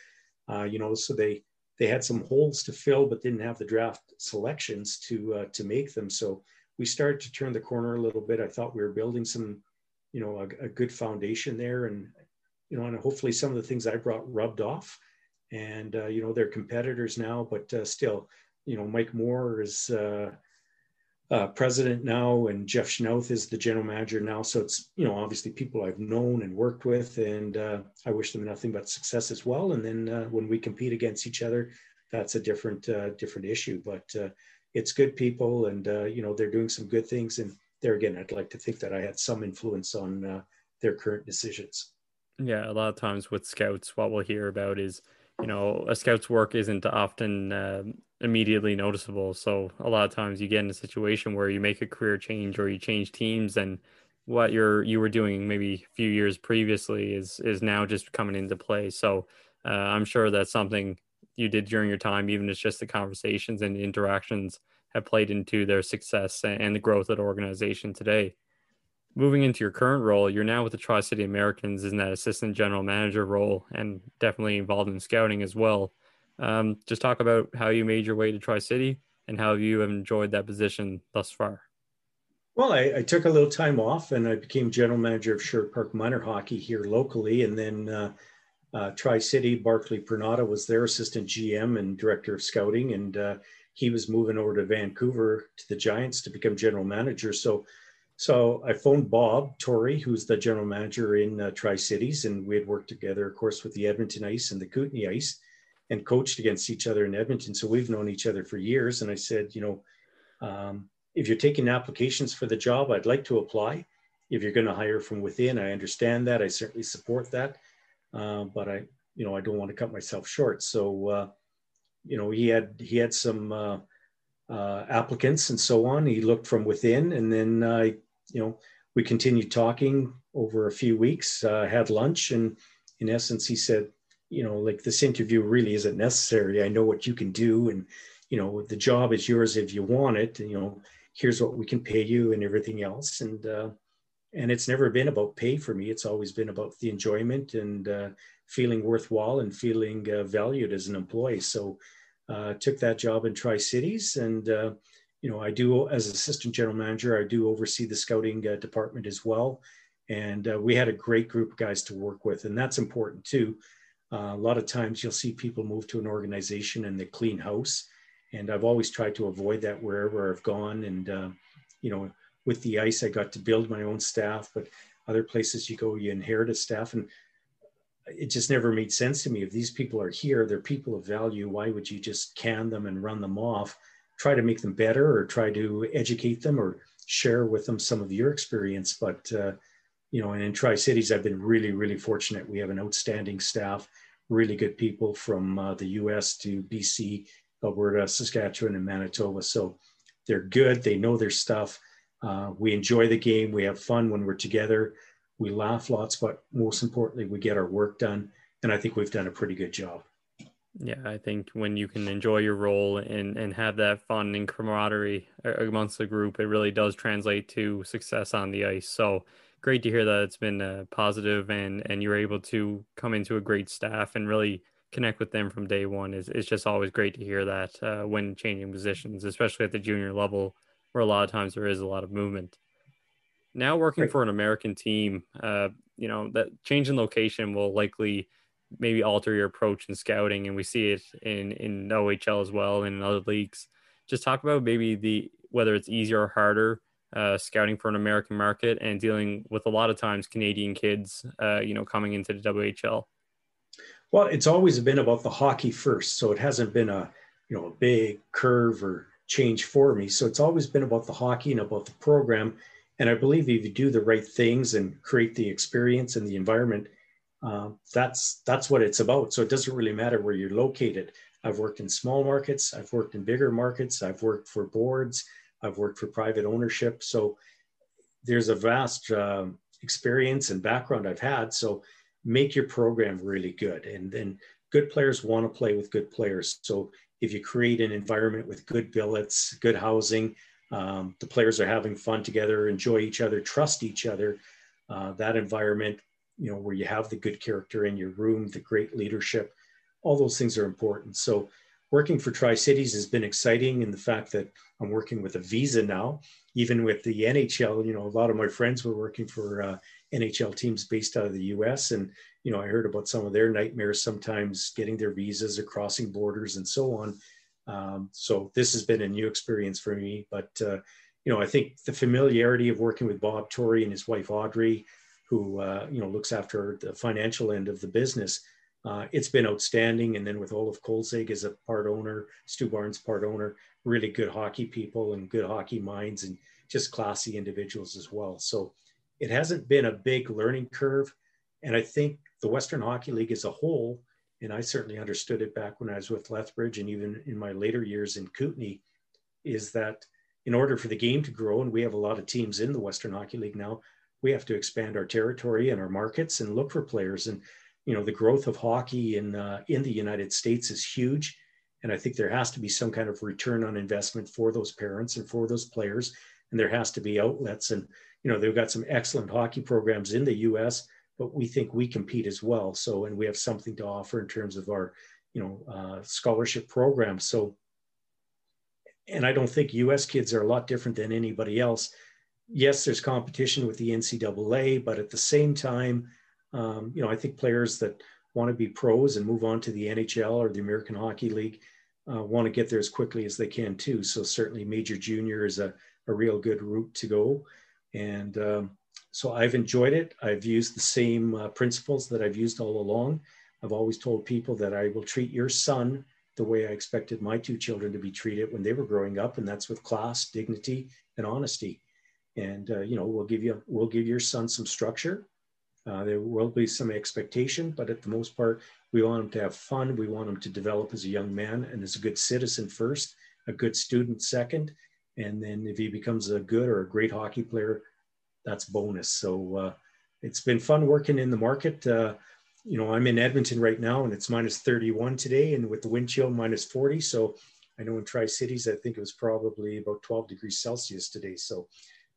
uh, you know, so they they had some holes to fill, but didn't have the draft selections to uh, to make them. So we started to turn the corner a little bit. I thought we were building some, you know, a, a good foundation there, and you know, and hopefully some of the things I brought rubbed off. And uh, you know, they're competitors now, but uh, still, you know, Mike Moore is uh, uh, president now, and Jeff Chynoweth is the general manager now. So it's you know obviously people I've known and worked with, and uh, I wish them nothing but success as well. And then uh, when we compete against each other, that's a different different issue. But it's good people, and uh, you know they're doing some good things. And there again, I'd like to think that I had some influence on their current decisions. Yeah, a lot of times with scouts, what we'll hear about is you know a scout's work isn't often uh, immediately noticeable. So a lot of times you get in a situation where you make a career change or you change teams and what you're you were doing maybe a few years previously is is now just coming into play. So uh, I'm sure that's something you did during your time, even it's just the conversations and interactions have played into their success and the growth of the organization today. Moving into your current role, you're now with the Tri City Americans in that assistant general manager role and definitely involved in scouting as well. Um, just talk about how you made your way to Tri City and how you have enjoyed that position thus far. Well, I, I, took a little time off and I became general manager of Sherwood Park Minor Hockey here locally. And then uh, uh, Tri City, Barclay Parneta was their assistant GM and director of scouting, and uh, he was moving over to Vancouver to the Giants to become general manager. So, so I phoned Bob Tory, who's the general manager in uh, Tri Cities, and we had worked together, of course, with the Edmonton Ice and the Kootenay Ice, and coached against each other in Edmonton. So we've known each other for years. And I said, you know, um, if you're taking applications for the job, I'd like to apply. If you're going to hire from within, I understand that. I certainly support that. Uh, but I, you know, I don't want to cut myself short. So, uh, you know, he had he had some uh, uh applicants and so on. He looked from within, and then uh, you know we continued talking over a few weeks. Uh, had lunch, and in essence, he said, you know, like this interview really isn't necessary. I know what you can do, and you know, the job is yours if you want it. And, you know, here's what we can pay you, and everything else, and and it's never been about pay for me. It's always been about the enjoyment and uh, feeling worthwhile and feeling uh, valued as an employee. So uh, took that job in tri-cities and uh, you know i do as assistant general manager i do oversee the scouting uh, department as well. And uh, we had a great group of guys to work with and that's important too. A lot of times you'll see people move to an organization and they clean house and i've always tried to avoid that wherever i've gone and you know with the ice, I got to build my own staff, but other places you go, you inherit a staff. And it just never made sense to me. If these people are here, they're people of value. Why would you just can them and run them off? Try to make them better or try to educate them or share with them some of your experience. But, uh, you know, and in Tri Cities, I've been really, really fortunate. We have an outstanding staff, really good people from uh, the US to BC, Alberta, Saskatchewan, and Manitoba. So they're good. They know their stuff uh, we enjoy the game. We have fun when we're together. We laugh lots, but most importantly, we get our work done. And I think we've done a pretty good job. Yeah, I think when you can enjoy your role and, and have that fun and camaraderie amongst the group, it really does translate to success on the ice. So great to hear that it's been uh, positive and and you're able to come into a great staff and really connect with them from day one. Is it's just always great to hear that uh, when changing positions, especially at the junior level where a lot of times there is a lot of movement. Now working right. for an American team, uh, you know that change in location will likely maybe alter your approach in scouting, and we see it in in OHL as well and in other leagues. Just talk about maybe the whether it's easier or harder uh, scouting for an American market and dealing with a lot of times Canadian kids, uh, you know, coming into the WHL. Well, it's always been about the hockey first, so it hasn't been a you know a big curve or change for me. So it's always been about the hockey and about the program. And I believe if you do the right things and create the experience and the environment, uh, that's that's what it's about. So it doesn't really matter where you're located. I've worked in small markets, I've worked in bigger markets, I've worked for boards, I've worked for private ownership. So there's a vast uh, experience and background I've had. So make your program really good, and then good players want to play with good players. So if you create an environment with good billets, good housing, um, the players are having fun together, enjoy each other, trust each other. Uh, that environment, you know, where you have the good character in your room, the great leadership, all those things are important. So, working for Tri Cities has been exciting in the fact that I'm working with a visa now. Even with the NHL, you know, a lot of my friends were working for uh, NHL teams based out of the US. And, you know, I heard about some of their nightmares sometimes getting their visas or crossing borders and so on. Um, so this has been a new experience for me. But, uh, you know, I think the familiarity of working with Bob Tory and his wife, Audrey, who, uh, you know, looks after the financial end of the business, uh, it's been outstanding. And then with Olaf Kolzig as a part owner, Stu Barnes part owner, really good hockey people and good hockey minds and just classy individuals as well. So it hasn't been a big learning curve. And I think the Western Hockey League as a whole, and I certainly understood it back when I was with Lethbridge and even in my later years in Kootenay, is that in order for the game to grow, and we have a lot of teams in the Western Hockey League now, we have to expand our territory and our markets and look for players. And you know, the growth of hockey in uh, in the United States is huge, and I think there has to be some kind of return on investment for those parents and for those players, and there has to be outlets. And you know, they've got some excellent hockey programs in the U.S., but we think we compete as well. So, and we have something to offer in terms of our, you know, uh, scholarship program. So, and I don't think U.S. kids are a lot different than anybody else. Yes, there's competition with the NCAA, but at the same time, um, you know, I think players that want to be pros and move on to the NHL or the American Hockey League uh, want to get there as quickly as they can too. So certainly major junior is a, a real good route to go. And um, so I've enjoyed it. I've used the same uh, principles that I've used all along. I've always told people that I will treat your son the way I expected my two children to be treated when they were growing up, and that's with class, dignity, and honesty. And uh, you know, we'll give you we'll give your son some structure. Uh, there will be some expectation, but at the most part, we want him to have fun. We want him to develop as a young man and as a good citizen first, a good student second, and then if he becomes a good or a great hockey player, that's bonus. So uh, it's been fun working in the market. Uh, you know, I'm in Edmonton right now and it's minus 31 today and with the wind chill minus 40. So I know in Tri Cities, I think it was probably about 12 degrees Celsius today. So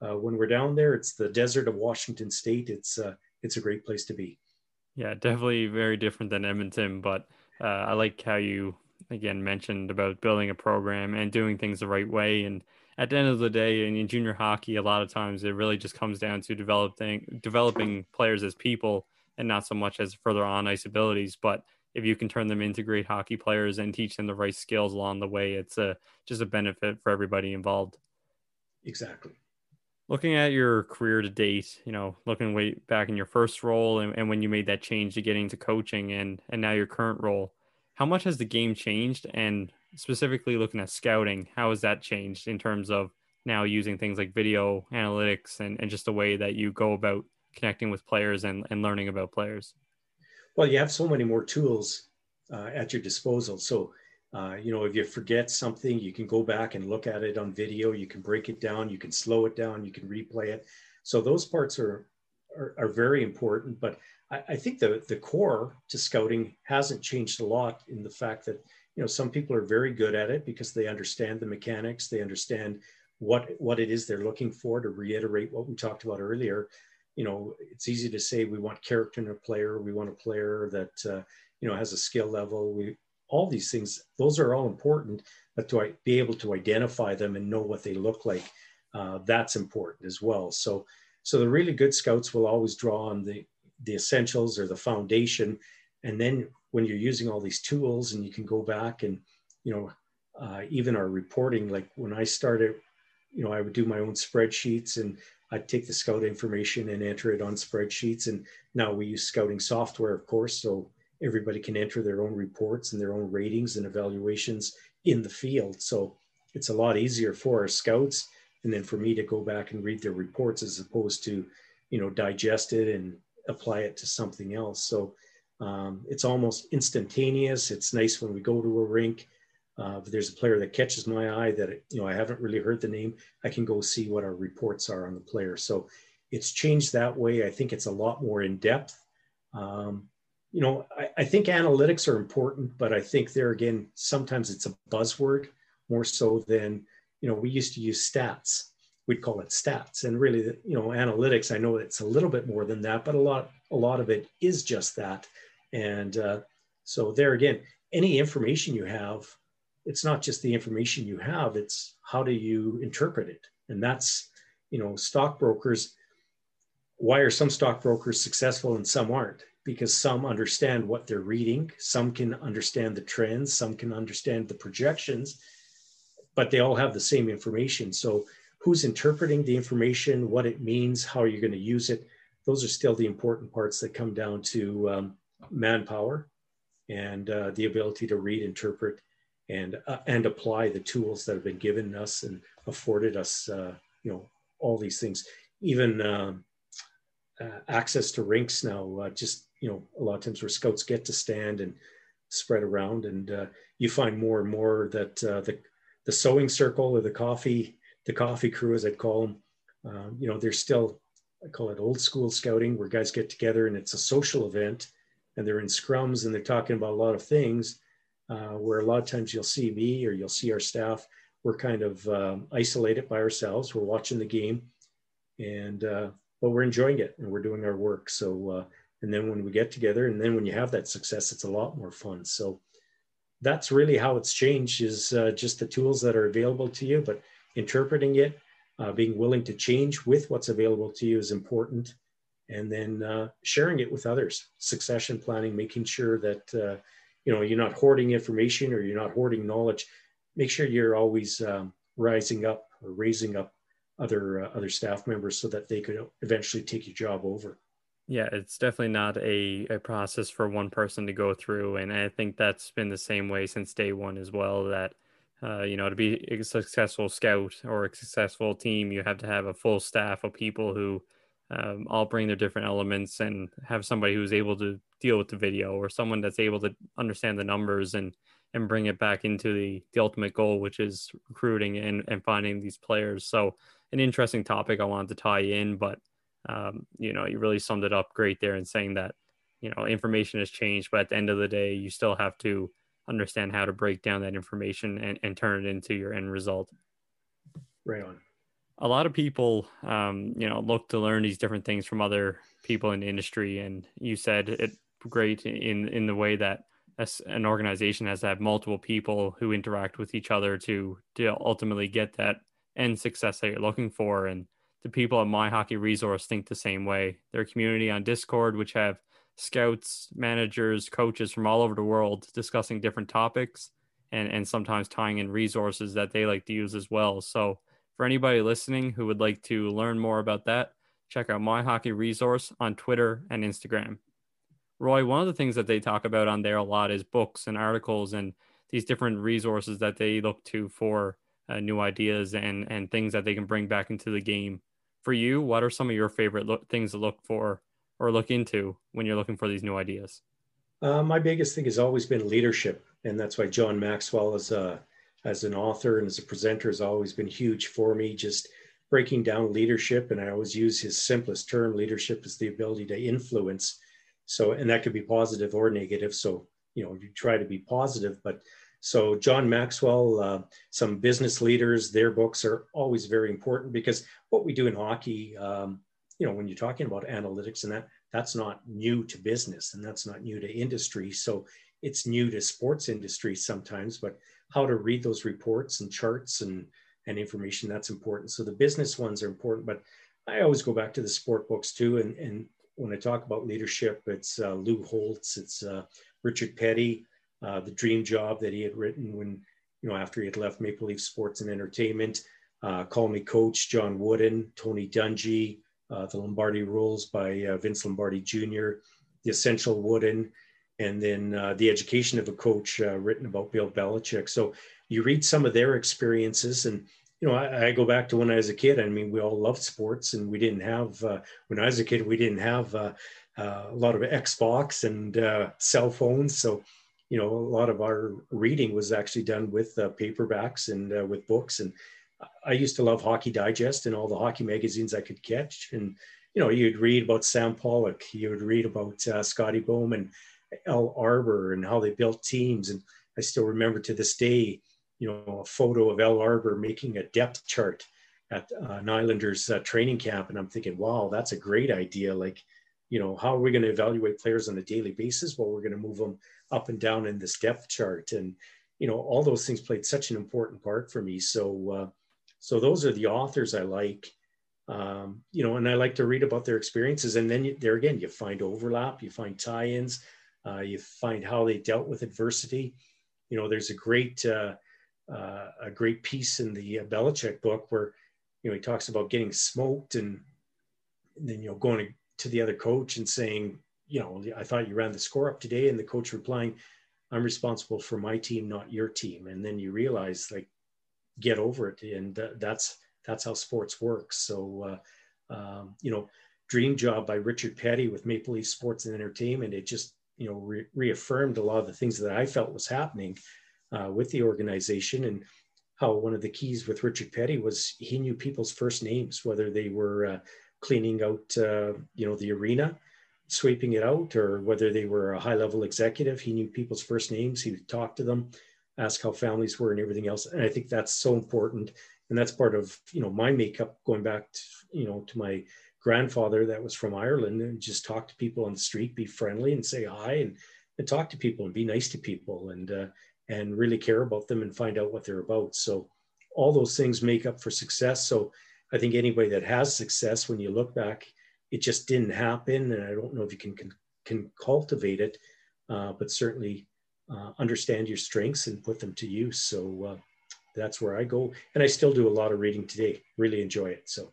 uh, when we're down there, it's the desert of Washington State. It's uh, it's a great place to be. Yeah, definitely very different than Edmonton, but uh, I like how you again mentioned about building a program and doing things the right way. And at the end of the day, in junior hockey, a lot of times it really just comes down to developing developing players as people and not so much as further on ice abilities. But if you can turn them into great hockey players and teach them the right skills along the way, it's a just a benefit for everybody involved. Exactly. Looking at your career to date, you know, looking way back in your first role and, and when you made that change to getting to coaching and and now your current role, how much has the game changed? And specifically looking at scouting, how has that changed in terms of now using things like video analytics and, and just the way that you go about connecting with players and, and learning about players? Well, you have so many more tools uh, at your disposal. So, uh, you know, if you forget something, you can go back and look at it on video. You can break it down. You can slow it down. You can replay it. So those parts are are, are very important. But I, I, think the the core to scouting hasn't changed a lot in the fact that you know some people are very good at it because they understand the mechanics. They understand what what it is they're looking for. To reiterate what we talked about earlier, you know, it's easy to say we want character in a player. We want a player that, uh, you know, has a skill level. We, all these things, those are all important, but to be able to identify them and know what they look like, uh, that's important as well. So, so the really good scouts will always draw on the, the essentials or the foundation. And then when you're using all these tools and you can go back and, you know, uh, even our reporting, like when I started, you know, I would do my own spreadsheets and I'd take the scout information and enter it on spreadsheets. And now we use scouting software, of course, so everybody can enter their own reports and their own ratings and evaluations in the field. So it's a lot easier for our scouts and then for me to go back and read their reports as opposed to, you know, digest it and apply it to something else. So um, it's almost instantaneous. It's nice when we go to a rink uh, if there's a player that catches my eye that you know I haven't really heard the name, I can go see what our reports are on the player. So it's changed that way. I think it's a lot more in depth. Um, you know, I, I, think analytics are important, but I think there again sometimes it's a buzzword more so than you know we used to use stats. We'd call it stats, and really, you know, analytics. I know it's a little bit more than that, but a lot a lot of it is just that. And uh, so there again, any information you have it's not just the information you have it's how do you interpret it? And that's you know stockbrokers why are some stockbrokers successful and some aren't? Because some understand what they're reading some can understand the trends some can understand the projections but they all have the same information. So who's interpreting the information what it means how are you going to use it those are still the important parts that come down to um, manpower and uh, the ability to read interpret and uh, and apply the tools that have been given us and afforded us uh, you know all these things. Even um, uh, access to rinks now uh, just you know a lot of times where scouts get to stand and spread around and uh, you find more and more that the the sewing circle or the coffee the coffee crew as i call them um, you know there's still i call it old school scouting where guys get together and it's a social event and they're in scrums and they're talking about a lot of things uh, where a lot of times you'll see me or you'll see our staff. We're kind of um, isolated by ourselves. We're watching the game, and uh, but we're enjoying it and we're doing our work. So, uh, and then when we get together, and then when you have that success, it's a lot more fun. So, that's really how it's changed. Is uh, just the tools that are available to you, but interpreting it, uh, being willing to change with what's available to you is important. And then uh, sharing it with others. Succession planning, making sure that uh, you know you're not hoarding information or you're not hoarding knowledge. Make sure you're always um, rising up or raising up other uh, other staff members so that they could eventually take your job over. Yeah, it's definitely not a, a process for one person to go through. And I think that's been the same way since day one as well. That, uh, you know, to be a successful scout or a successful team, you have to have a full staff of people who um, all bring their different elements and have somebody who's able to deal with the video or someone that's able to understand the numbers and and bring it back into the the ultimate goal which is recruiting and, and finding these players so an interesting topic i wanted to tie in but um, you know, you really summed it up great there in saying that, you know, information has changed, but at the end of the day, you still have to understand how to break down that information and, and turn it into your end result. Right on. A lot of people, um, you know, look to learn these different things from other people in the industry. And you said it great in, in the way that an organization has to have multiple people who interact with each other to, to ultimately get that end success that you're looking for. And, the people at My Hockey Resource think the same way. Their community on Discord, which have scouts, managers, coaches from all over the world discussing different topics and, and sometimes tying in resources that they like to use as well. So, for anybody listening who would like to learn more about that, check out My Hockey Resource on Twitter and Instagram. Roy, one of the things that they talk about on there a lot is books and articles and these different resources that they look to for uh, new ideas and and things that they can bring back into the game for you, what are some of your favorite lo- things to look for or look into when you're looking for these new ideas? Uh, my biggest thing has always been leadership, and that's why John Maxwell, is a as an author and as a presenter, has always been huge for me. Just breaking down leadership, and I always use his simplest term: leadership is the ability to influence. So, and that could be positive or negative. So, you know, you try to be positive, but so John Maxwell, uh, some business leaders, their books are always very important because what we do in hockey, um, you know, when you're talking about analytics and that, that's not new to business and that's not new to industry. So it's new to sports industry sometimes, but how to read those reports and charts and, and information, that's important. So the business ones are important, but I always go back to the sport books too. And, and when I talk about leadership, it's uh, Lou Holtz, it's uh, Richard Peddie, uh, the dream job that he had written when, you know, after he had left Maple Leaf Sports and Entertainment. Uh, Call Me Coach, John Wooden, Tony Dungy, uh, The Lombardi Rules by uh, Vince Lombardi Jr., The Essential Wooden, and then uh, The Education of a Coach, uh, written about Bill Belichick. So you read some of their experiences and you know, I, I, go back to when I was a kid. I mean, we all loved sports, and we didn't have. Uh, when I was a kid, we didn't have uh, uh, a lot of Xbox and cell phones. So you know, a lot of our reading was actually done with uh, paperbacks and uh, with books. And I used to love Hockey Digest and all the hockey magazines I could catch. And, you know, you'd read about Sam Pollock, you would read about uh, Scotty Bowman, Al Arbour, and how they built teams. And I still remember to this day, you know, a photo of Al Arbour making a depth chart at uh, an Islanders uh, training camp. And I'm thinking, wow, that's a great idea. Like, you know, how are we going to evaluate players on a daily basis? Well, we're going to move them up and down in this depth chart and you know all those things played such an important part for me so uh, so those are the authors i like um, you know and i like to read about their experiences and then you, there again you find overlap you find tie-ins uh, you find how they dealt with adversity you know there's a great uh, uh a great piece in the uh, Belichick book where you know he talks about getting smoked and, and then you know going to the other coach and saying you know, I thought you ran the score up today, and the coach replying, I'm responsible for my team, not your team. And then you realize, like, get over it, and uh, that's that's how sports works. So, uh, um, you know, Dream Job by Richard Peddie with Maple Leaf Sports and Entertainment. It just you know re- reaffirmed a lot of the things that I felt was happening uh, with the organization and how one of the keys with Richard Peddie was he knew people's first names, whether they were uh, cleaning out, uh, you know, the arena sweeping it out or whether they were a high level executive. He knew people's first names. He would talk to them, ask how families were and everything else. And I think that's so important. And that's part of, you know, my makeup going back to, you know, to my grandfather that was from Ireland and just talk to people on the street, be friendly and say hi and, and talk to people and be nice to people and, uh, and really care about them and find out what they're about. So all those things make up for success. So I think anybody that has success, when you look back, it just didn't happen. And I don't know if you can, can, can cultivate it, uh, but certainly uh, understand your strengths and put them to use. So uh, that's where I go. And I still do a lot of reading today, really enjoy it. So.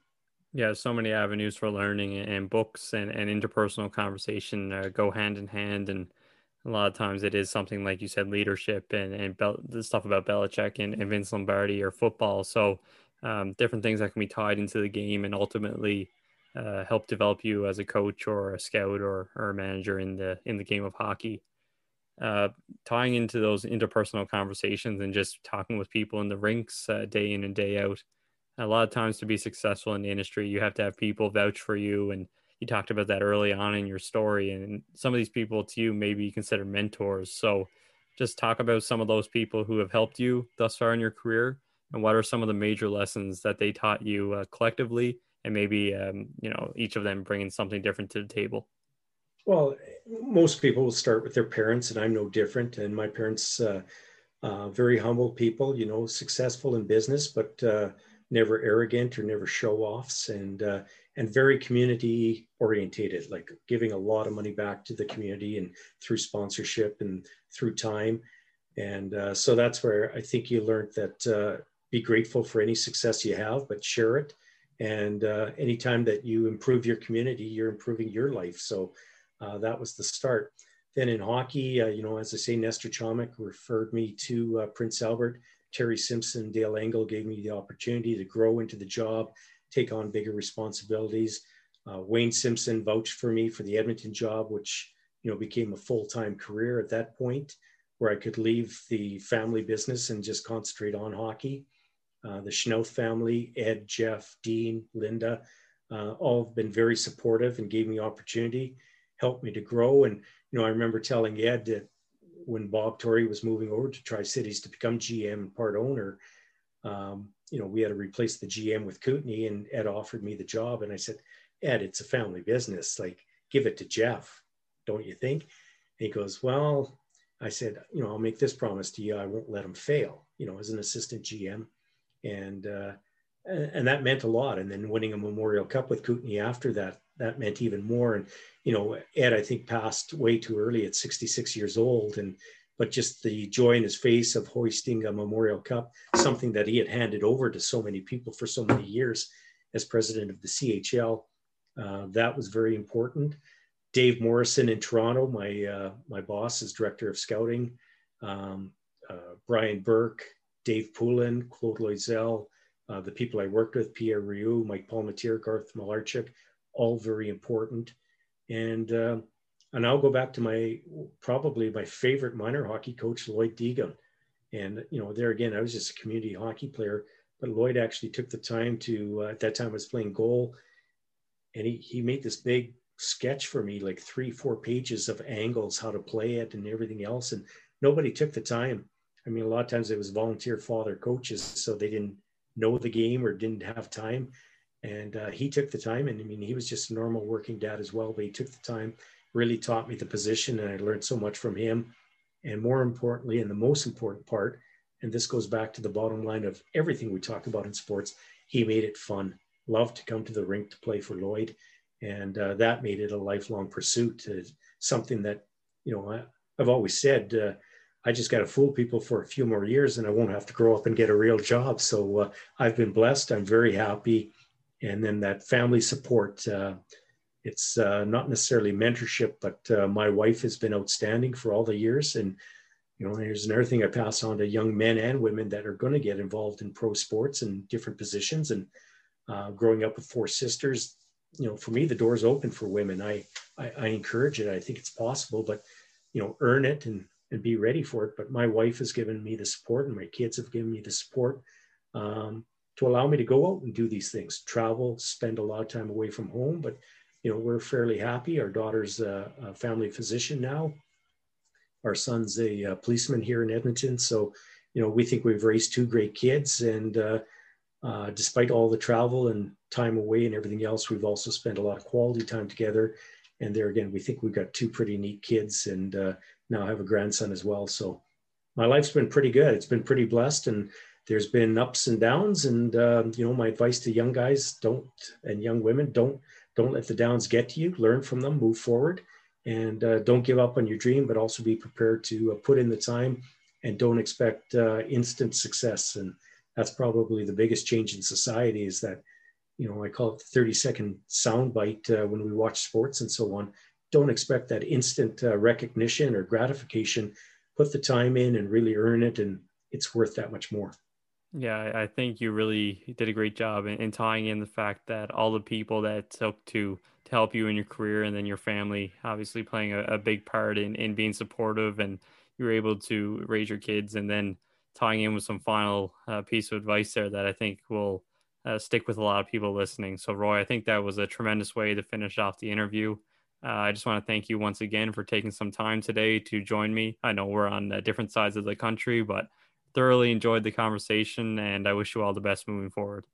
Yeah, so many avenues for learning and books and, and interpersonal conversation uh, go hand in hand. And a lot of times it is something like you said, leadership and, and Bel- the stuff about Belichick and, and Vince Lombardi or football. So um, different things that can be tied into the game and ultimately uh, help develop you as a coach or a scout or, or a manager in the in the game of hockey. Uh, tying into those interpersonal conversations and just talking with people in the rinks uh, day in and day out. A lot of times to be successful in the industry, you have to have people vouch for you. And you talked about that early on in your story. And some of these people to you maybe you consider mentors. So just talk about some of those people who have helped you thus far in your career and what are some of the major lessons that they taught you uh, collectively and maybe um, you know each of them bringing something different to the table well most people will start with their parents and i'm no different and my parents uh, uh, very humble people you know successful in business but uh, never arrogant or never show offs and uh, and very community orientated like giving a lot of money back to the community and through sponsorship and through time and uh, so that's where i think you learned that be grateful for any success you have but share it and uh, anytime that you improve your community, you're improving your life. So uh, that was the start. Then in hockey, uh, you know, as I say, Nestor Chomik referred me to uh, Prince Albert. Terry Simpson, Dale Engel gave me the opportunity to grow into the job, take on bigger responsibilities. Uh, Wayne Simpson vouched for me for the Edmonton job, which you know became a full-time career at that point, where I could leave the family business and just concentrate on hockey. Uh, the Chynoweth family, Ed, Jeff, Dean, Linda, uh, all have been very supportive and gave me opportunity, helped me to grow. And, you know, I remember telling Ed that when Bob Tory was moving over to Tri Cities to become GM and part owner, um, you know, we had to replace the GM with Kootenay and Ed offered me the job. And I said, Ed, it's a family business. Like, give it to Jeff, don't you think? And he goes, Well, I said, you know, I'll make this promise to you. I won't let him fail, you know, as an assistant GM and uh, and that meant a lot. And then winning a Memorial Cup with Kootenay after that, that meant even more. And you know, Ed, I think passed way too early at 66 years old, and but just the joy in his face of hoisting a Memorial Cup, something that he had handed over to so many people for so many years as president of the CHL, uh, that was very important. Dave Morrison in Toronto, my uh, my boss is director of scouting. Um, uh, Brian Burke, Dave Poulin, Claude Loiselle, uh, the people I worked with, Pierre Rioux, Mike Palmateer, Garth Malarchuk, all very important. And uh, and I'll go back to my probably my favorite minor hockey coach, Lloyd Deegan. And you know, there again, I was just a community hockey player, but Lloyd actually took the time to uh, at that time I was playing goal, and he he made this big sketch for me, like three four pages of angles, how to play it, and everything else. And nobody took the time I mean, a lot of times it was volunteer father coaches, so they didn't know the game or didn't have time. And uh, he took the time, and I mean, he was just a normal working dad as well, but he took the time, really taught me the position, and I learned so much from him. And more importantly, and the most important part, and this goes back to the bottom line of everything we talk about in sports, he made it fun. Loved to come to the rink to play for Lloyd, and uh, that made it a lifelong pursuit. Uh, something that you know I, have always said uh, I just got to fool people for a few more years and I won't have to grow up and get a real job. So uh, I've been blessed. I'm very happy. And then that family support, uh, it's uh, not necessarily mentorship, but uh, my wife has been outstanding for all the years. And, you know, there's another thing I pass on to young men and women that are going to get involved in pro sports and different positions. And uh, growing up with four sisters, you know, for me, the door's open for women. I, I, I encourage it. I think it's possible, but, you know, earn it and and be ready for it. But my wife has given me the support, and my kids have given me the support um, to allow me to go out and do these things, travel, spend a lot of time away from home. But you know, we're fairly happy. Our daughter's a, a family physician now. Our son's a, a, policeman here in Edmonton. So, you know, we think we've raised two great kids. And uh, uh, despite all the travel and time away and everything else, we've also spent a lot of quality time together. And there again, we think we've got two pretty neat kids, and uh, now I have a grandson as well. So my life's been pretty good. It's been pretty blessed, and there's been ups and downs. And uh, you know, my advice to young guys don't and young women don't don't let the downs get to you. Learn from them, move forward, and uh, don't give up on your dream, but also be prepared to uh, put in the time and don't expect uh, instant success. And that's probably the biggest change in society is that, you know, I call it the 30 second soundbite uh, when we watch sports and so on. Don't expect that instant uh, recognition or gratification. Put the time in and really earn it, and it's worth that much more. Yeah, I think you really did a great job in, in, tying in the fact that all the people that took to to help you in your career and then your family obviously playing a, a big part in, in being supportive and you were able to raise your kids and then tying in with some final uh, piece of advice there that I think will uh, stick with a lot of people listening. So, Roy, I think that was a tremendous way to finish off the interview. Uh, I just want to thank you once again for taking some time today to join me. I know we're on uh, different sides of the country, but thoroughly enjoyed the conversation and I wish you all the best moving forward.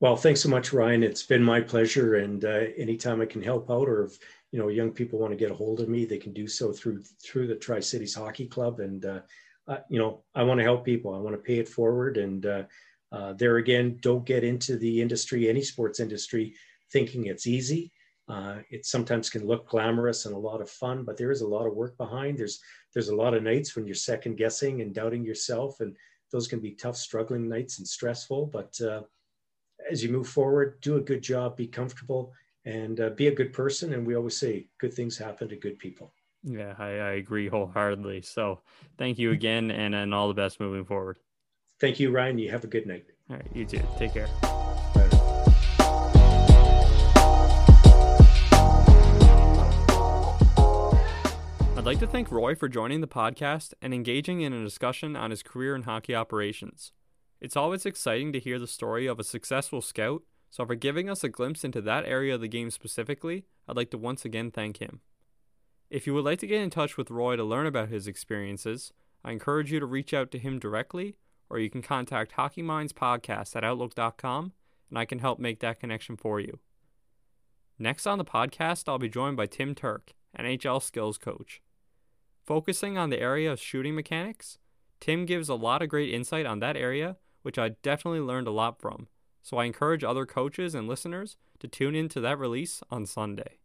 Well, thanks so much, Ryan. It's been my pleasure. And uh, anytime I can help out, or if you know young people want to get a hold of me, they can do so through through the Tri Cities Hockey Club. And uh, uh, you know, I want to help people. I want to pay it forward. And uh, uh, there again, don't get into the industry, any sports industry, thinking it's easy. Uh, it sometimes can look glamorous and a lot of fun, but there is a lot of work behind. There's there's a lot of nights when you're second guessing and doubting yourself, and those can be tough, struggling nights and stressful. But uh, as you move forward, do a good job, be comfortable, and uh, be a good person. And we always say good things happen to good people. Yeah, I, I agree wholeheartedly. So thank you again, and and all the best moving forward. Thank you, Ryan. You have a good night. All right, you too. Take care. I'd like to thank Roy for joining the podcast and engaging in a discussion on his career in hockey operations. It's always exciting to hear the story of a successful scout, so for giving us a glimpse into that area of the game specifically, I'd like to once again thank him. If you would like to get in touch with Roy to learn about his experiences, I encourage you to reach out to him directly, or you can contact Hockey Minds Podcast at Outlook.com, and I can help make that connection for you. Next on the podcast, I'll be joined by Tim Turk, NHL skills coach. Focusing on the area of shooting mechanics, Tim gives a lot of great insight on that area, which I definitely learned a lot from. So I encourage other coaches and listeners to tune in to that release on Sunday.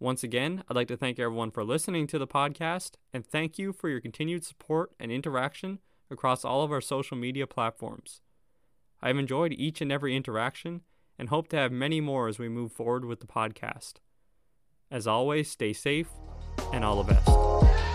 Once again, I'd like to thank everyone for listening to the podcast and thank you for your continued support and interaction across all of our social media platforms. I've enjoyed each and every interaction and hope to have many more as we move forward with the podcast. As always, stay safe and all the best.